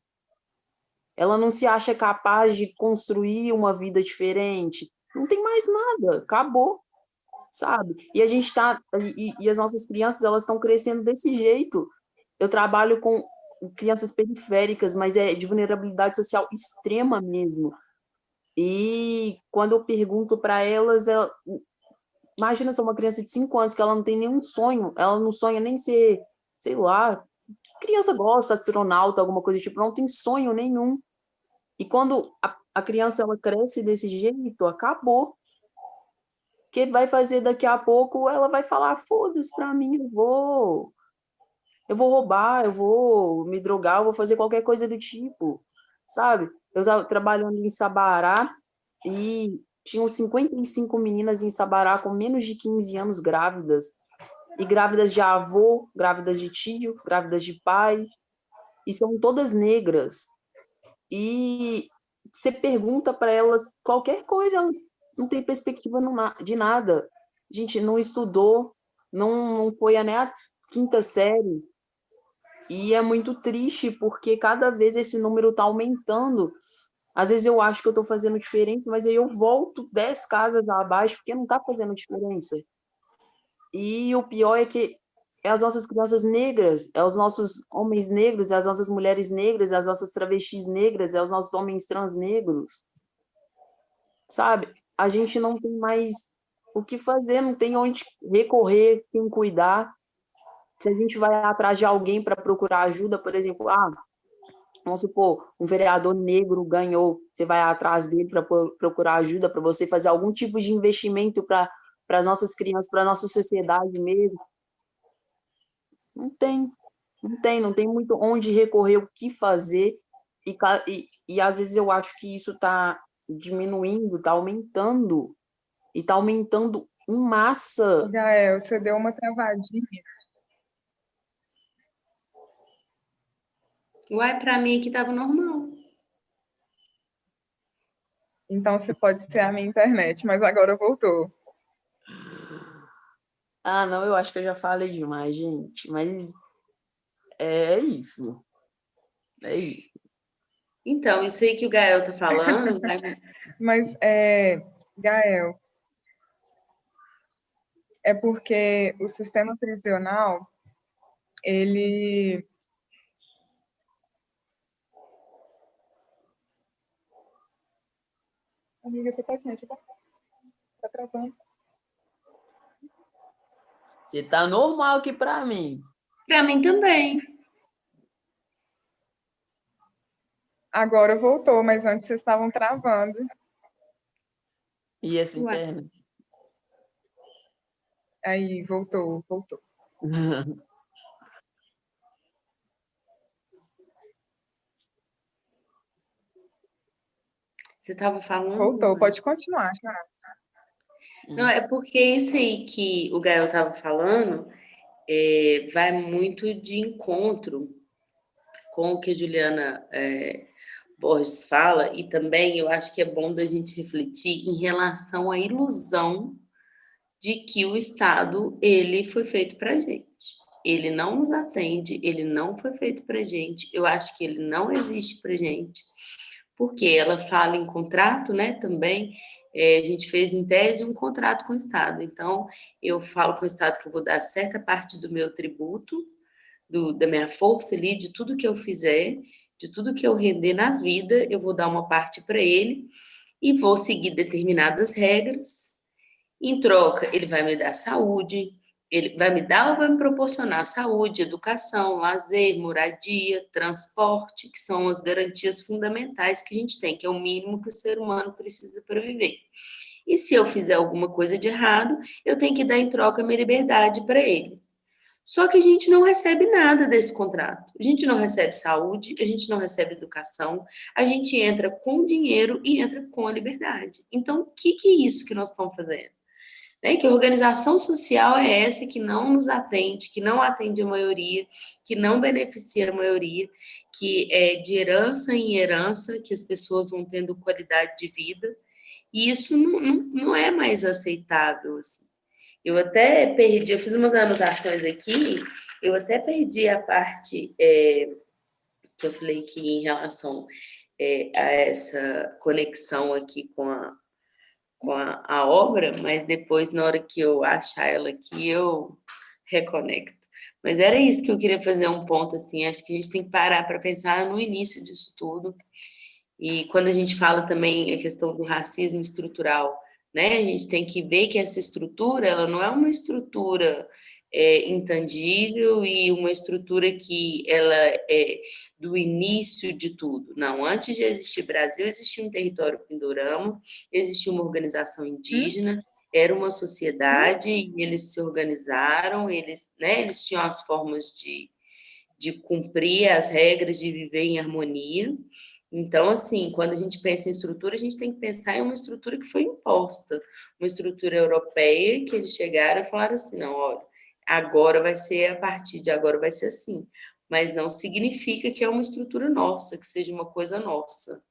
Ela não se acha capaz de construir uma vida diferente não tem mais nada, acabou, sabe? E a gente está e, e, as nossas crianças elas estão crescendo desse jeito. Eu trabalho com crianças periféricas, mas é de vulnerabilidade social extrema mesmo. E quando eu pergunto para elas, ela, imagina só uma criança de 5 anos que ela não tem nenhum sonho, ela não sonha nem ser, sei lá, criança gosta, astronauta, alguma coisa tipo, não tem sonho nenhum. E quando a, a criança ela cresce desse jeito, acabou. O que vai fazer daqui a pouco? Ela vai falar: foda-se para mim, eu vou. Eu vou roubar, eu vou me drogar, eu vou fazer qualquer coisa do tipo, sabe? Eu estava trabalhando em Sabará e tinham 55 meninas em Sabará com menos de 15 anos grávidas. E grávidas de avô, grávidas de tio, grávidas de pai. E são todas negras. E você pergunta para elas qualquer coisa, elas não têm perspectiva de nada. Gente não estudou, não, não foi a quinta série. E é muito triste, porque cada vez esse número está aumentando. Às vezes eu acho que eu estou fazendo diferença, mas aí eu volto dez casas abaixo, porque não está fazendo diferença. E o pior é que é as nossas crianças negras, é os nossos homens negros, é as nossas mulheres negras, é as nossas travestis negras, é os nossos homens trans negros. Sabe? A gente não tem mais o que fazer, não tem onde recorrer, quem cuidar. Se a gente vai atrás de alguém para procurar ajuda, por exemplo, ah, vamos supor, um vereador negro ganhou, você vai atrás dele para procurar ajuda, para você fazer algum tipo de investimento para as nossas crianças, para a nossa sociedade mesmo. Não tem, não tem, não tem muito onde recorrer, o que fazer, e, e, e às vezes eu acho que isso está diminuindo, está aumentando, e está aumentando em massa. Gael, você deu uma travadinha. Uai, para mim aqui estava normal. Então, você pode ser a minha internet, mas agora voltou. Ah, não, eu acho que eu já falei demais, gente. Mas é isso. É isso. Então, isso aí que o Gael tá falando. mas, é, Gael, é porque o sistema prisional, ele Amiga, você tá quente, tá? Tá travando. Você tá normal aqui para mim. Para mim também. Agora voltou, mas antes vocês estavam travando. E esse interno? Aí, voltou, voltou. Você estava falando? Voltou, pode continuar, Cássio. Não, é porque isso aí que o Gael estava falando é, vai muito de encontro com o que a Juliana é, Borges fala, e também eu acho que é bom da gente refletir em relação à ilusão de que o Estado ele foi feito para gente. Ele não nos atende, ele não foi feito para gente. Eu acho que ele não existe para gente, porque ela fala em contrato, né? Também é, a gente fez em tese um contrato com o Estado. Então, eu falo com o Estado que eu vou dar certa parte do meu tributo, do, da minha força ali, de tudo que eu fizer, de tudo que eu render na vida, eu vou dar uma parte para ele e vou seguir determinadas regras. Em troca, ele vai me dar saúde, ele vai me dar ou vai me proporcionar saúde, educação, lazer, moradia, transporte, que são as garantias fundamentais que a gente tem, que é o mínimo que o ser humano precisa para viver. E se eu fizer alguma coisa de errado, eu tenho que dar em troca minha liberdade para ele. Só que a gente não recebe nada desse contrato. A gente não recebe saúde, a gente não recebe educação, a gente entra com dinheiro e entra com a liberdade. Então, o que, que é isso que nós estamos fazendo? Né? Que organização social é essa que não nos atende, que não atende a maioria, que não beneficia a maioria, que é de herança em herança, que as pessoas vão tendo qualidade de vida, e isso não, não, não é mais aceitável. Assim. Eu até perdi, eu fiz umas anotações aqui, eu até perdi a parte é, que eu falei que em relação é, a essa conexão aqui com a, com a, a obra, mas depois, na hora que eu achar ela aqui, eu reconecto. Mas era isso que eu queria fazer um ponto, assim, acho que a gente tem que parar para pensar no início disso tudo. E quando a gente fala também a questão do racismo estrutural, né, a gente tem que ver que essa estrutura, ela não é uma estrutura é, intangível e uma estrutura que ela é do início de tudo. Não, antes de existir Brasil, existia um território pindorama, existia uma organização indígena, era uma sociedade, e eles se organizaram, eles, né, eles tinham as formas de, de cumprir as regras, de viver em harmonia. Então, assim, quando a gente pensa em estrutura, a gente tem que pensar em uma estrutura que foi imposta, uma estrutura europeia que eles chegaram e falaram assim, não, olha, agora vai ser a partir de agora vai ser assim, mas não significa que é uma estrutura nossa, que seja uma coisa nossa.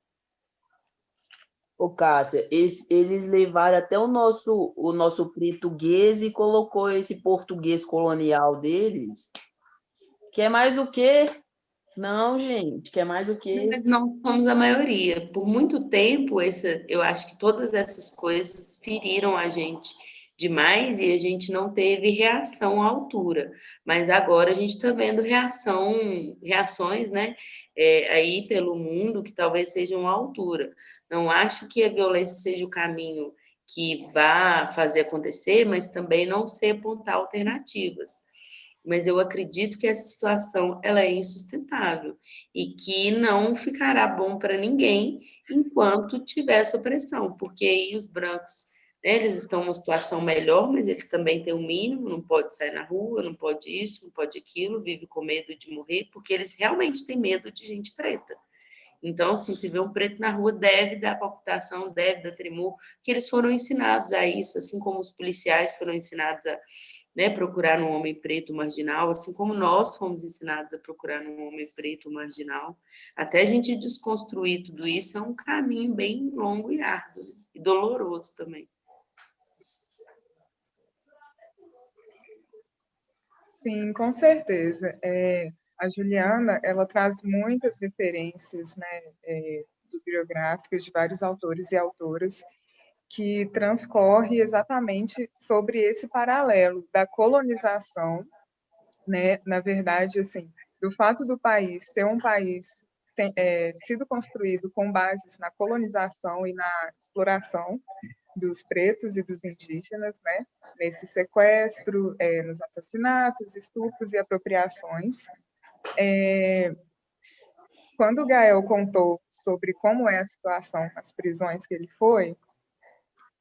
Ô, Cássia, eles, eles levaram até o nosso, o nosso português e colocou esse português colonial deles. Quer mais o quê? Não, gente, quer mais o quê? Mas não somos a maioria. Por muito tempo, esse, eu acho que todas essas coisas feriram a gente demais e a gente não teve reação à altura. Mas agora a gente está vendo reação, reações, né? É, aí pelo mundo que talvez sejam à altura. Não acho que a violência seja o caminho que vá fazer acontecer, mas também não sei apontar alternativas. Mas eu acredito que essa situação ela é insustentável e que não ficará bom para ninguém enquanto tiver essa opressão, porque aí os brancos? Eles estão numa situação melhor, mas eles também têm o um mínimo, não pode sair na rua, não pode isso, não pode aquilo, vive com medo de morrer, porque eles realmente têm medo de gente preta. Então, assim, se vê um preto na rua, deve dar palpitação, deve dar tremor, que eles foram ensinados a isso, assim como os policiais foram ensinados a, né, procurar no homem preto marginal, assim como nós fomos ensinados a procurar no homem preto marginal. Até a gente desconstruir tudo isso é um caminho bem longo e árduo, e doloroso também. Sim, com certeza. É, a Juliana, ela traz muitas referências né, é, bibliográficas de vários autores e autoras que transcorre exatamente sobre esse paralelo da colonização, né, na verdade, assim, do fato do país ser um país tem, é, sido construído com bases na colonização e na exploração dos pretos e dos indígenas, né, nesse sequestro, é, nos assassinatos, estupros e apropriações. É, quando o Gael contou sobre como é a situação nas prisões que ele foi,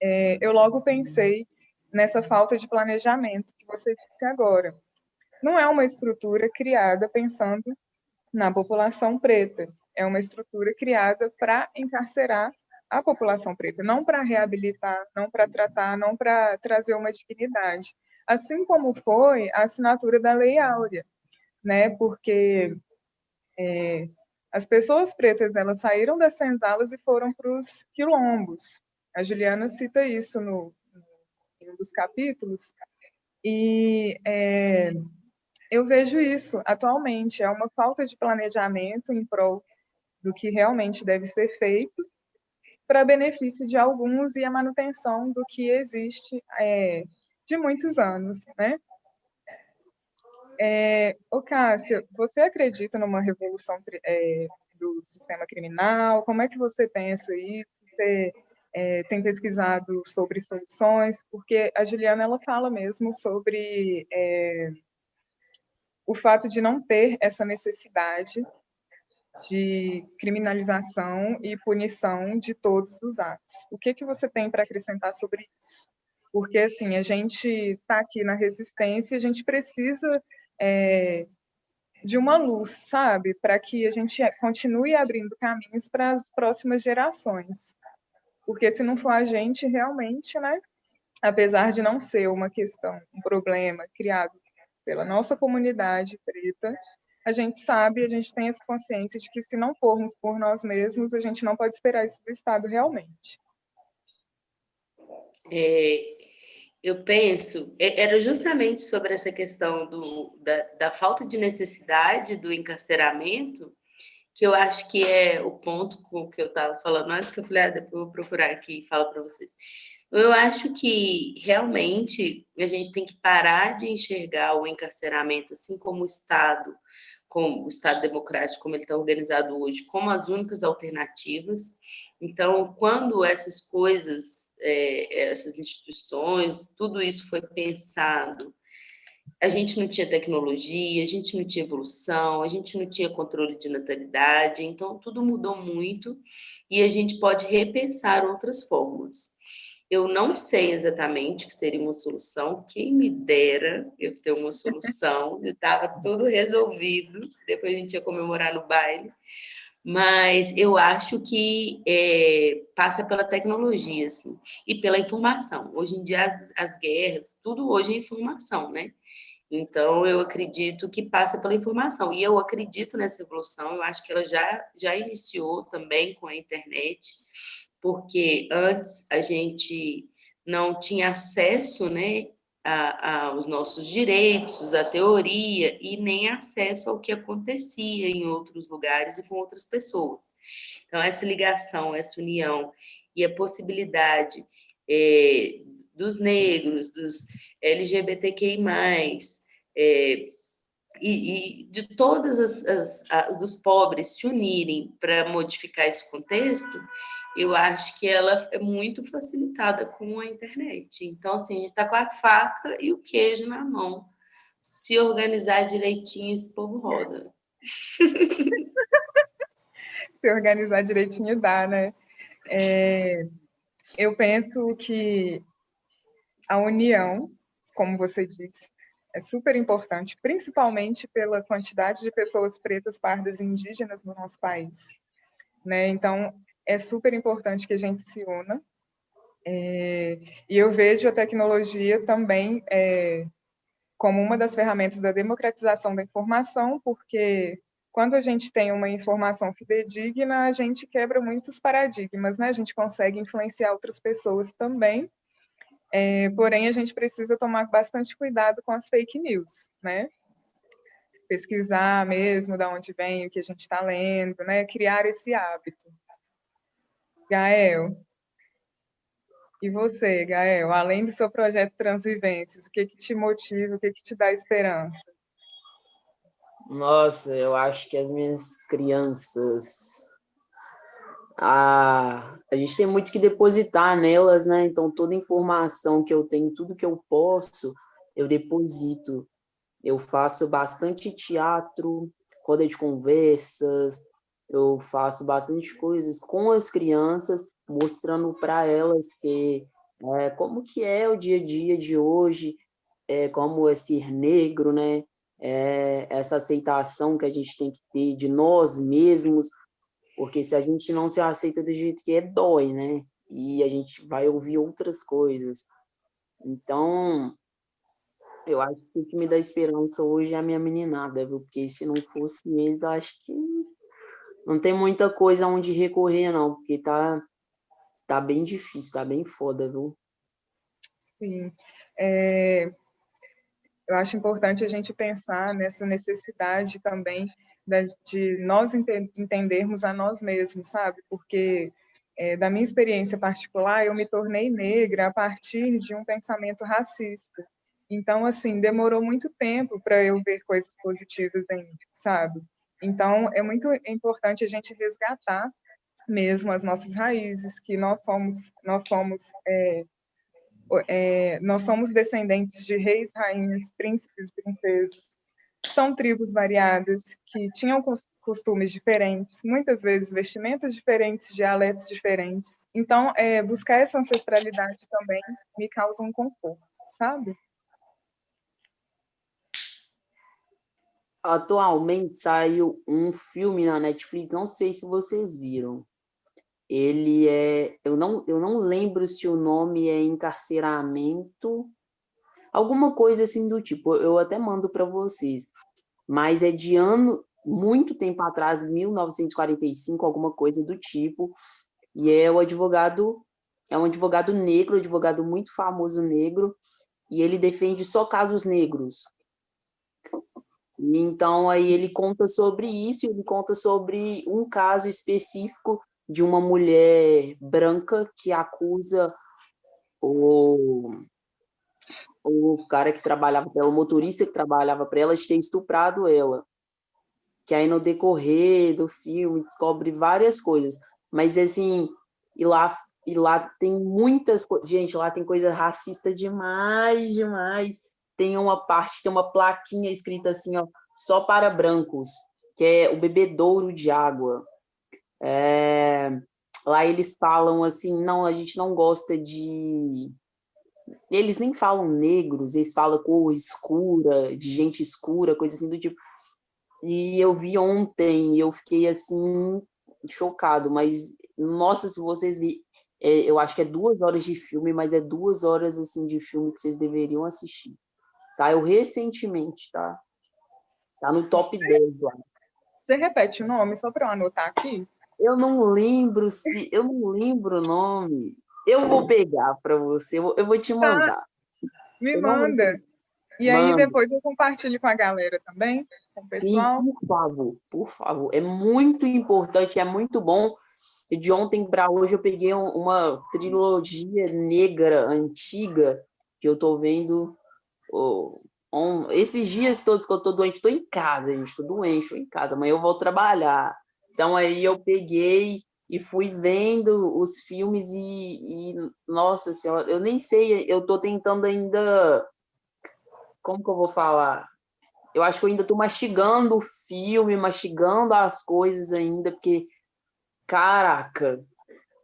é, eu logo pensei nessa falta de planejamento que você disse agora. Não é uma estrutura criada pensando na população preta, é uma estrutura criada para encarcerar a população preta, não para reabilitar, não para tratar, não para trazer uma dignidade. Assim como foi a assinatura da Lei Áurea, né? Porque é, as pessoas pretas elas saíram das senzalas e foram para os quilombos, a Juliana cita isso no, em um dos capítulos, e é, eu vejo isso atualmente, é uma falta de planejamento em prol do que realmente deve ser feito para benefício de alguns e a manutenção do que existe é, de muitos anos, né? É, ô Cássia, você acredita numa revolução é, do sistema criminal? Como é que você pensa isso? Você é, tem pesquisado sobre soluções, porque a Juliana ela fala mesmo sobre é, o fato de não ter essa necessidade de criminalização e punição de todos os atos. O que que você tem para acrescentar sobre isso? Porque assim a gente está aqui na resistência, a gente precisa é, de uma luz, sabe, para que a gente continue abrindo caminhos para as próximas gerações. Porque se não for a gente, realmente, né, apesar de não ser uma questão, um problema criado pela nossa comunidade preta, a gente sabe, a gente tem essa consciência de que se não formos por nós mesmos, a gente não pode esperar isso do Estado realmente. É, eu penso, é, era justamente sobre essa questão do, da, da falta de necessidade do encarceramento que eu acho que é o ponto com que eu estava falando antes, que eu falei, ah, depois eu vou procurar aqui e falo para vocês. Eu acho que realmente a gente tem que parar de enxergar o encarceramento, assim como o Estado, como o Estado democrático, como ele está organizado hoje, como as únicas alternativas. Então, quando essas coisas, é, essas instituições, tudo isso foi pensado a gente não tinha tecnologia, a gente não tinha evolução, a gente não tinha controle de natalidade, então tudo mudou muito e a gente pode repensar outras formas. Eu não sei exatamente que seria uma solução, quem me dera eu ter uma solução, estava tudo resolvido, depois a gente ia comemorar no baile, mas eu acho que é, passa pela tecnologia, assim, e pela informação. Hoje em dia, as, as guerras, tudo hoje é informação, né? Então, eu acredito que passa pela informação. E eu acredito nessa evolução, eu acho que ela já, já iniciou também com a internet, porque antes a gente não tinha acesso né, a, aos nossos direitos, à teoria, e nem acesso ao que acontecia em outros lugares e com outras pessoas. Então, essa ligação, essa união e a possibilidade é, dos negros, dos LGBTQI+, é, e, e, de todas as, dos pobres se unirem para modificar esse contexto, eu acho que ela é muito facilitada com a internet. Então, assim, a gente está com a faca e o queijo na mão. Se organizar direitinho, esse povo roda. Se organizar direitinho dá, né? É, eu penso que a união, como você disse, é super importante, principalmente pela quantidade de pessoas pretas, pardas e indígenas no nosso país. Né? Então, é super importante que a gente se una. É, e eu vejo a tecnologia também é, como uma das ferramentas da democratização da informação, porque quando a gente tem uma informação fidedigna, a gente quebra muitos paradigmas, né? A gente consegue influenciar outras pessoas também. É, porém, a gente precisa tomar bastante cuidado com as fake news, né? Pesquisar mesmo de onde vem o que a gente está lendo, né? Criar esse hábito. Gael, e você, Gael, além do seu projeto Transvivências, o que, que te motiva, o que, que te dá esperança? Nossa, eu acho que as minhas crianças. A, a gente tem muito que depositar nelas, né? Então, toda informação que eu tenho, tudo que eu posso, eu deposito. Eu faço bastante teatro, roda de conversas, eu faço bastante coisas com as crianças mostrando para elas que é, como que é o dia a dia de hoje, é, como é ser negro, né? É, essa aceitação que a gente tem que ter de nós mesmos, porque se a gente não se aceita do jeito que é, dói, né? E a gente vai ouvir outras coisas. Então, eu acho que o que me dá esperança hoje é a minha meninada, viu? Porque se não fosse eles, acho que não tem muita coisa onde recorrer, não, porque tá tá bem difícil, tá bem foda, viu? Sim. É, eu acho importante a gente pensar nessa necessidade também de nós entendermos a nós mesmos, sabe? Porque, é, da minha experiência particular, eu me tornei negra a partir de um pensamento racista. Então, assim, demorou muito tempo para eu ver coisas positivas em mim, sabe? Então, é muito importante a gente resgatar mesmo as nossas raízes, que nós somos, nós somos, é, é, nós somos descendentes de reis, rainhas, príncipes, princesas. São tribos variadas que tinham costumes diferentes, muitas vezes vestimentas diferentes, dialetos diferentes. Então, é, buscar essa ancestralidade também me causa um conforto, sabe? Atualmente saiu um filme na Netflix, não sei se vocês viram, ele é, eu não, eu não lembro se o nome é encarceramento, alguma coisa assim do tipo, eu até mando para vocês, mas é de ano, muito tempo atrás, 1945, alguma coisa do tipo, e é o advogado, é um advogado negro, advogado muito famoso negro, e ele defende só casos negros. Então aí ele conta sobre isso, ele conta sobre um caso específico de uma mulher branca que acusa o, o cara que trabalhava para ela, o motorista que trabalhava para ela, de ter estuprado ela. Que aí no decorrer do filme descobre várias coisas. Mas assim, e lá, e lá tem muitas coisas. Gente, lá tem coisa racista demais, demais. Tem uma parte, tem uma plaquinha escrita assim, ó, só para brancos, que é o bebedouro de água. É, lá eles falam assim, não, a gente não gosta de. Eles nem falam negros, eles falam cor escura, de gente escura, coisa assim do tipo. E eu vi ontem eu fiquei assim, chocado, mas nossa, se vocês vi, é, eu acho que é duas horas de filme, mas é duas horas assim de filme que vocês deveriam assistir. Saiu recentemente, tá? Tá no top 10 lá. Você repete o nome só para eu anotar aqui? Eu não lembro se. Eu não lembro o nome. Eu vou pegar para você, eu vou te tá. mandar. Tá. Me eu manda. E aí Manda. depois eu compartilho com a galera também, com o pessoal. Sim, por favor, por favor. É muito importante, é muito bom. De ontem para hoje eu peguei uma trilogia negra antiga que eu tô vendo. Oh, um, esses dias todos que eu tô doente, tô em casa, gente, tô doente, tô em casa. Amanhã eu vou trabalhar. Então aí eu peguei e fui vendo os filmes e, e, nossa senhora, eu nem sei, eu tô tentando ainda como que eu vou falar? Eu acho que eu ainda tô mastigando o filme, mastigando as coisas ainda, porque caraca,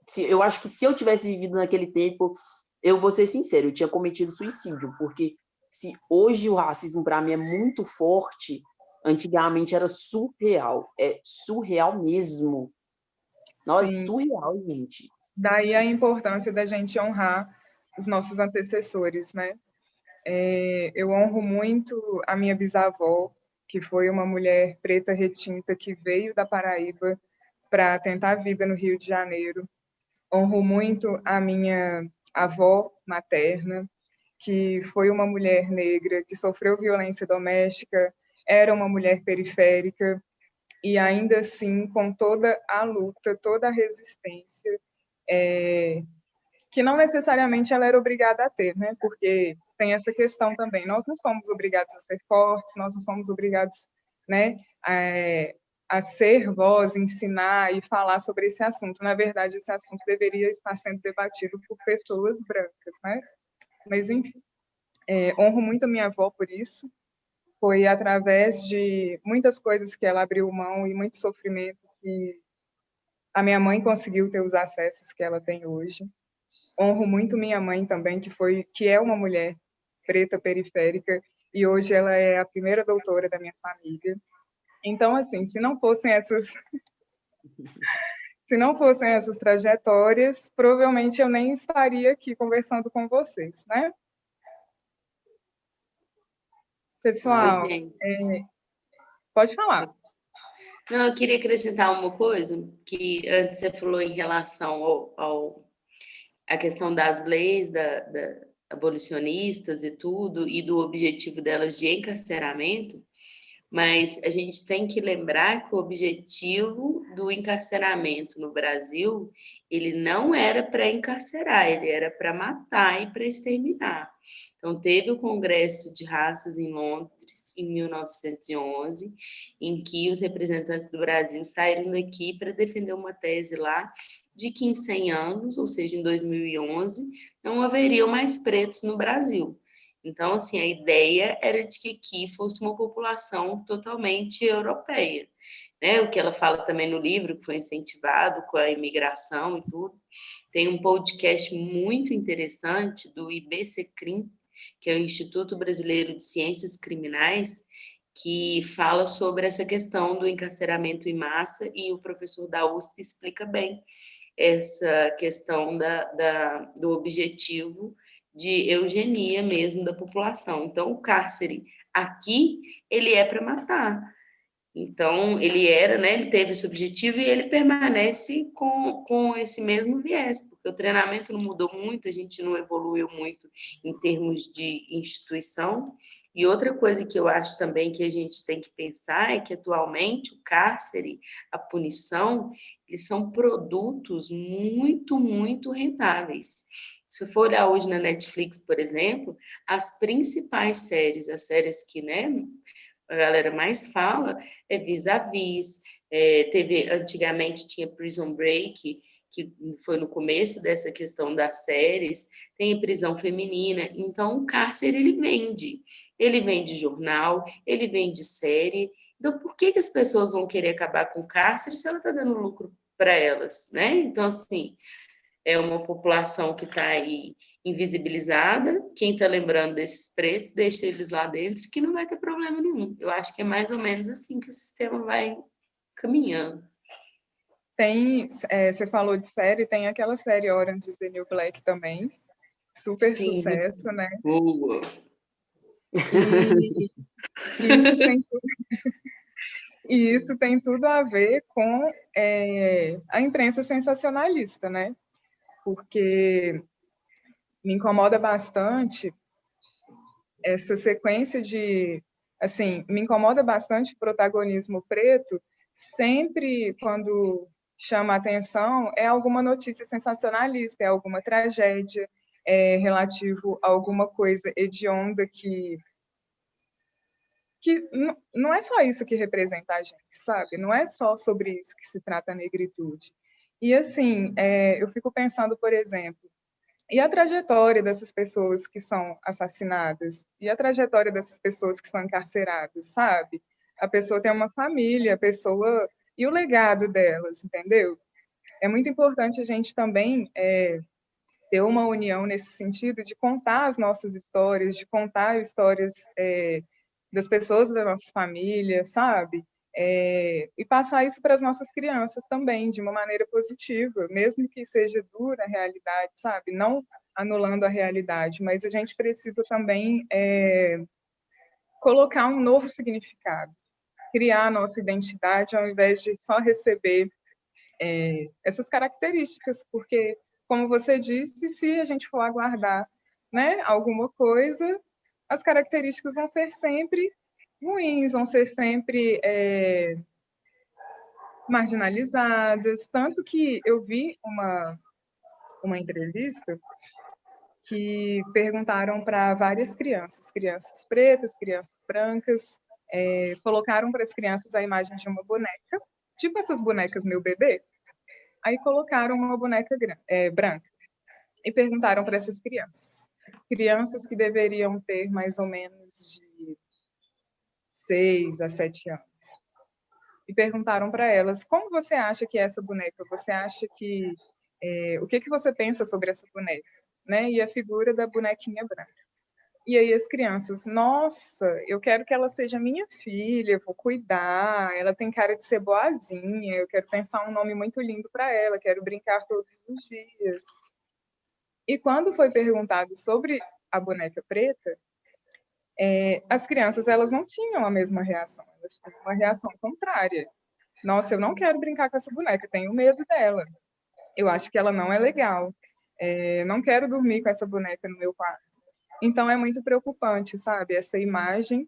se, eu acho que se eu tivesse vivido naquele tempo, eu vou ser sincero, eu tinha cometido suicídio, porque se hoje o racismo para mim é muito forte, Antigamente era surreal, é surreal mesmo. Nossa, Sim. surreal, gente. Daí a importância da gente honrar os nossos antecessores, né? É, eu honro muito a minha bisavó, que foi uma mulher preta retinta que veio da Paraíba para tentar a vida no Rio de Janeiro. Honro muito a minha avó materna, que foi uma mulher negra que sofreu violência doméstica, era uma mulher periférica e ainda assim com toda a luta, toda a resistência, é, que não necessariamente ela era obrigada a ter, né? Porque tem essa questão também. Nós não somos obrigados a ser fortes, nós não somos obrigados, né, a, a ser voz, ensinar e falar sobre esse assunto. Na verdade, esse assunto deveria estar sendo debatido por pessoas brancas, né? Mas enfim, é, honro muito a minha avó por isso. Foi através de muitas coisas que ela abriu mão e muito sofrimento que a minha mãe conseguiu ter os acessos que ela tem hoje. Honro muito minha mãe também, que foi que é uma mulher preta periférica e hoje ela é a primeira doutora da minha família. Então, assim, se não fossem essas se não fossem essas trajetórias, provavelmente eu nem estaria aqui conversando com vocês, né? Pessoal, é... pode falar. Não, eu queria acrescentar uma coisa que antes você falou em relação ao, ao a questão das leis da, da, abolicionistas e tudo e do objetivo delas de encarceramento, mas a gente tem que lembrar que o objetivo do encarceramento no Brasil, ele não era para encarcerar, ele era para matar e para exterminar. Então, teve o Congresso de Raças em Londres, em 1911, em que os representantes do Brasil saíram daqui para defender uma tese lá de que em 100 anos, ou seja, em 2011, não haveriam mais pretos no Brasil. Então, assim, a ideia era de que aqui fosse uma população totalmente europeia. Né? O que ela fala também no livro, que foi incentivado com a imigração e tudo. Tem um podcast muito interessante do IBCCRIM, que é o Instituto Brasileiro de Ciências Criminais, que fala sobre essa questão do encarceramento em massa, e o professor da USP explica bem essa questão da, da, do objetivo de eugenia mesmo da população. Então, o cárcere aqui, ele é para matar. Então, ele era, né, ele teve esse objetivo e ele permanece com, com esse mesmo viés, porque o treinamento não mudou muito, a gente não evoluiu muito em termos de instituição. E outra coisa que eu acho também que a gente tem que pensar é que atualmente o cárcere, a punição, eles são produtos muito, muito rentáveis. Se for olhar hoje na Netflix, por exemplo, as principais séries, as séries que né, a galera mais fala, é Vis-a-Vis, é, teve, antigamente tinha Prison Break, que foi no começo dessa questão das séries, tem prisão feminina, então o cárcere ele vende, ele vende jornal, ele vende série, então por que, que as pessoas vão querer acabar com o cárcere se ela está dando lucro para elas, né? Então, assim, é uma população que está aí invisibilizada, quem está lembrando desses pretos, deixa eles lá dentro, que não vai ter problema nenhum. Eu acho que é mais ou menos assim que o sistema vai caminhando. Tem, é, você falou de série, tem aquela série Orange is the New Black também, super Sim. sucesso, né? Boa! E, isso, tem tudo, e isso tem tudo a ver com é, a imprensa sensacionalista, né? Porque me incomoda bastante essa sequência de, assim, me incomoda bastante o protagonismo preto sempre quando chama atenção é alguma notícia sensacionalista, é alguma tragédia, é relativo a alguma coisa hedionda que que não é só isso que representa a gente, sabe? Não é só sobre isso que se trata a negritude. E assim, é, eu fico pensando, por exemplo, e a trajetória dessas pessoas que são assassinadas? E a trajetória dessas pessoas que são encarceradas, sabe? A pessoa tem uma família, a pessoa e o legado delas, entendeu? É muito importante a gente também é, ter uma união nesse sentido de contar as nossas histórias, de contar histórias é, das pessoas da nossa família, sabe? É, e passar isso para as nossas crianças também, de uma maneira positiva, mesmo que seja dura a realidade, sabe? Não, anulando a realidade, mas a gente precisa também é, colocar um novo significado, criar a nossa identidade ao invés de só receber é, essas características, porque, como você disse, se a gente for aguardar né, alguma coisa, as características vão ser sempre ruins, vão ser sempre é, marginalizadas. Tanto que eu vi uma, uma entrevista que perguntaram para várias crianças, crianças pretas, crianças brancas, é, colocaram para as crianças a imagem de uma boneca, tipo essas bonecas meu bebê. Aí colocaram uma boneca é, branca e perguntaram para essas crianças, crianças que deveriam ter mais ou menos de seis a sete anos, e perguntaram para elas como você acha que é essa boneca? Você acha que é, o que que você pensa sobre essa boneca? né? E a figura da bonequinha branca. E aí as crianças, nossa, eu quero que ela seja minha filha, eu vou cuidar, ela tem cara de ser boazinha, eu quero pensar um nome muito lindo para ela, quero brincar todos os dias. E quando foi perguntado sobre a boneca preta, é, as crianças elas não tinham a mesma reação, elas tinham uma reação contrária. Nossa, eu não quero brincar com essa boneca, tenho medo dela. Eu acho que ela não é legal. É, não quero dormir com essa boneca no meu quarto. Então é muito preocupante, sabe? Essa imagem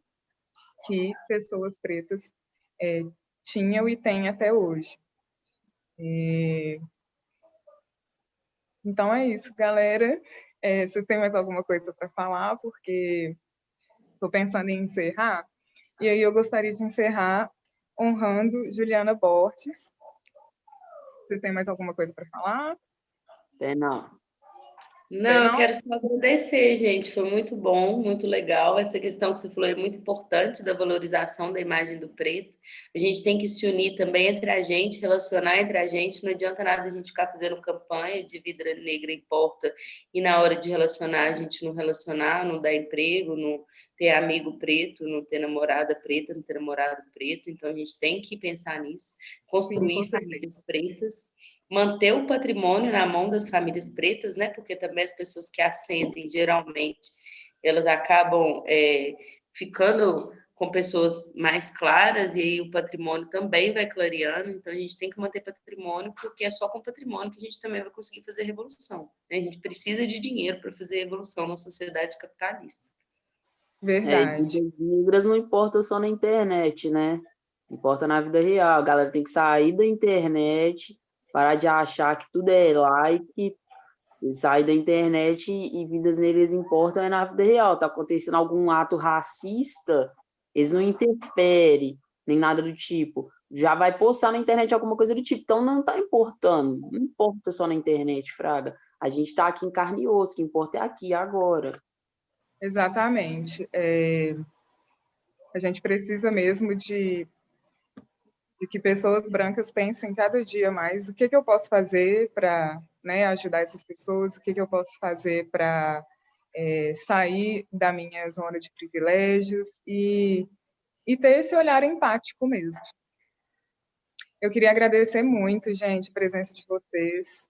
que pessoas pretas é, tinham e têm até hoje. É... Então é isso, galera. É, você tem mais alguma coisa para falar? Porque estou pensando em encerrar. E aí eu gostaria de encerrar honrando Juliana Borges. Vocês têm mais alguma coisa para falar? Tem não. Não, eu quero só agradecer, gente. Foi muito bom, muito legal. Essa questão que você falou é muito importante da valorização da imagem do preto. A gente tem que se unir também entre a gente, relacionar entre a gente. Não adianta nada a gente ficar fazendo campanha de vida negra importa e na hora de relacionar a gente não relacionar, não dar emprego, não ter amigo preto, não ter namorada preta, não ter namorado preto. Então a gente tem que pensar nisso, construir Sim, famílias pretas manter o patrimônio na mão das famílias pretas, né? Porque também as pessoas que ascendem, geralmente, elas acabam é, ficando com pessoas mais claras e aí o patrimônio também vai clareando. Então a gente tem que manter patrimônio porque é só com patrimônio que a gente também vai conseguir fazer revolução. Né? A gente precisa de dinheiro para fazer revolução na sociedade capitalista. Verdade. É, negras não importa só na internet, né? Importa na vida real. A galera tem que sair da internet parar de achar que tudo é like, sair da internet e vidas negras importam é na vida real. Tá acontecendo algum ato racista, eles não interferem, nem nada do tipo. Já vai postar na internet alguma coisa do tipo. Então não tá importando. Não importa só na internet, Fraga. A gente está aqui em carne e osso, o que importa é aqui, agora. Exatamente. É... A gente precisa mesmo de de que pessoas brancas pensem cada dia mais o que, que eu posso fazer para né, ajudar essas pessoas, o que, que eu posso fazer para é, sair da minha zona de privilégios e, e ter esse olhar empático mesmo. Eu queria agradecer muito, gente, a presença de vocês,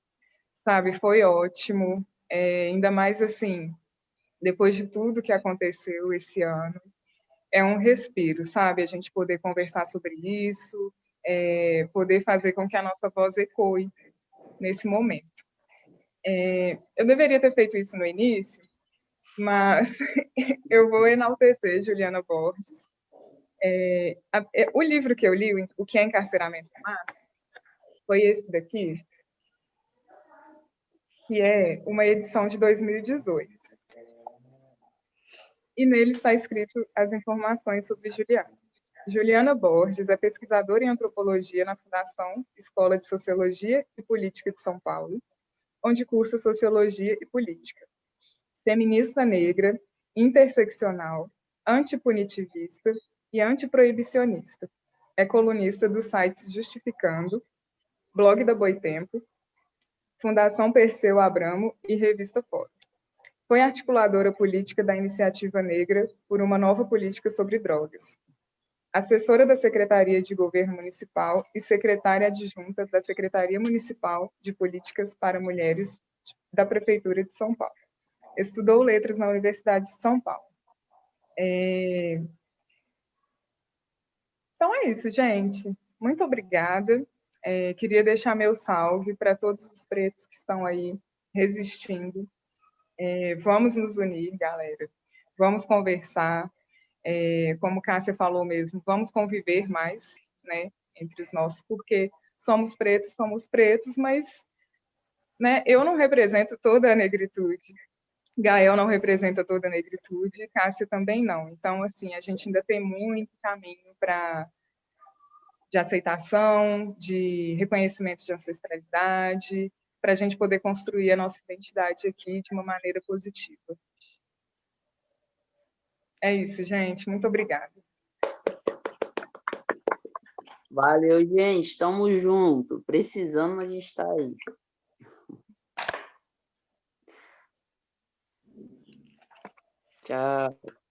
sabe, foi ótimo, é, ainda mais assim, depois de tudo que aconteceu esse ano, é um respiro, sabe? A gente poder conversar sobre isso, é, poder fazer com que a nossa voz ecoe nesse momento. É, eu deveria ter feito isso no início, mas eu vou enaltecer Juliana Borges. É, a, é, o livro que eu li, O que é Encarceramento em Massa, foi esse daqui, que é uma edição de 2018. E nele está escrito as informações sobre Juliana. Juliana Borges é pesquisadora em antropologia na Fundação Escola de Sociologia e Política de São Paulo, onde cursa sociologia e política. Feminista negra, interseccional, antipunitivista e antiproibicionista. É colunista dos sites Justificando, Blog da Boitempo, Fundação Perseu Abramo e Revista Fórum. Foi articuladora política da Iniciativa Negra por uma nova política sobre drogas, assessora da Secretaria de Governo Municipal e secretária adjunta da Secretaria Municipal de Políticas para Mulheres da Prefeitura de São Paulo. Estudou letras na Universidade de São Paulo. É... Então é isso, gente. Muito obrigada. É, queria deixar meu salve para todos os pretos que estão aí resistindo. É, vamos nos unir, galera. Vamos conversar. É, como Cássia falou mesmo, vamos conviver mais né, entre os nossos, porque somos pretos, somos pretos, mas né, eu não represento toda a negritude. Gael não representa toda a negritude, Cássia também não. Então, assim, a gente ainda tem muito caminho para de aceitação, de reconhecimento de ancestralidade, para a gente poder construir a nossa identidade aqui de uma maneira positiva. É isso, gente. Muito obrigada. Valeu, gente. Estamos juntos. Precisando, a gente está aí. Tchau.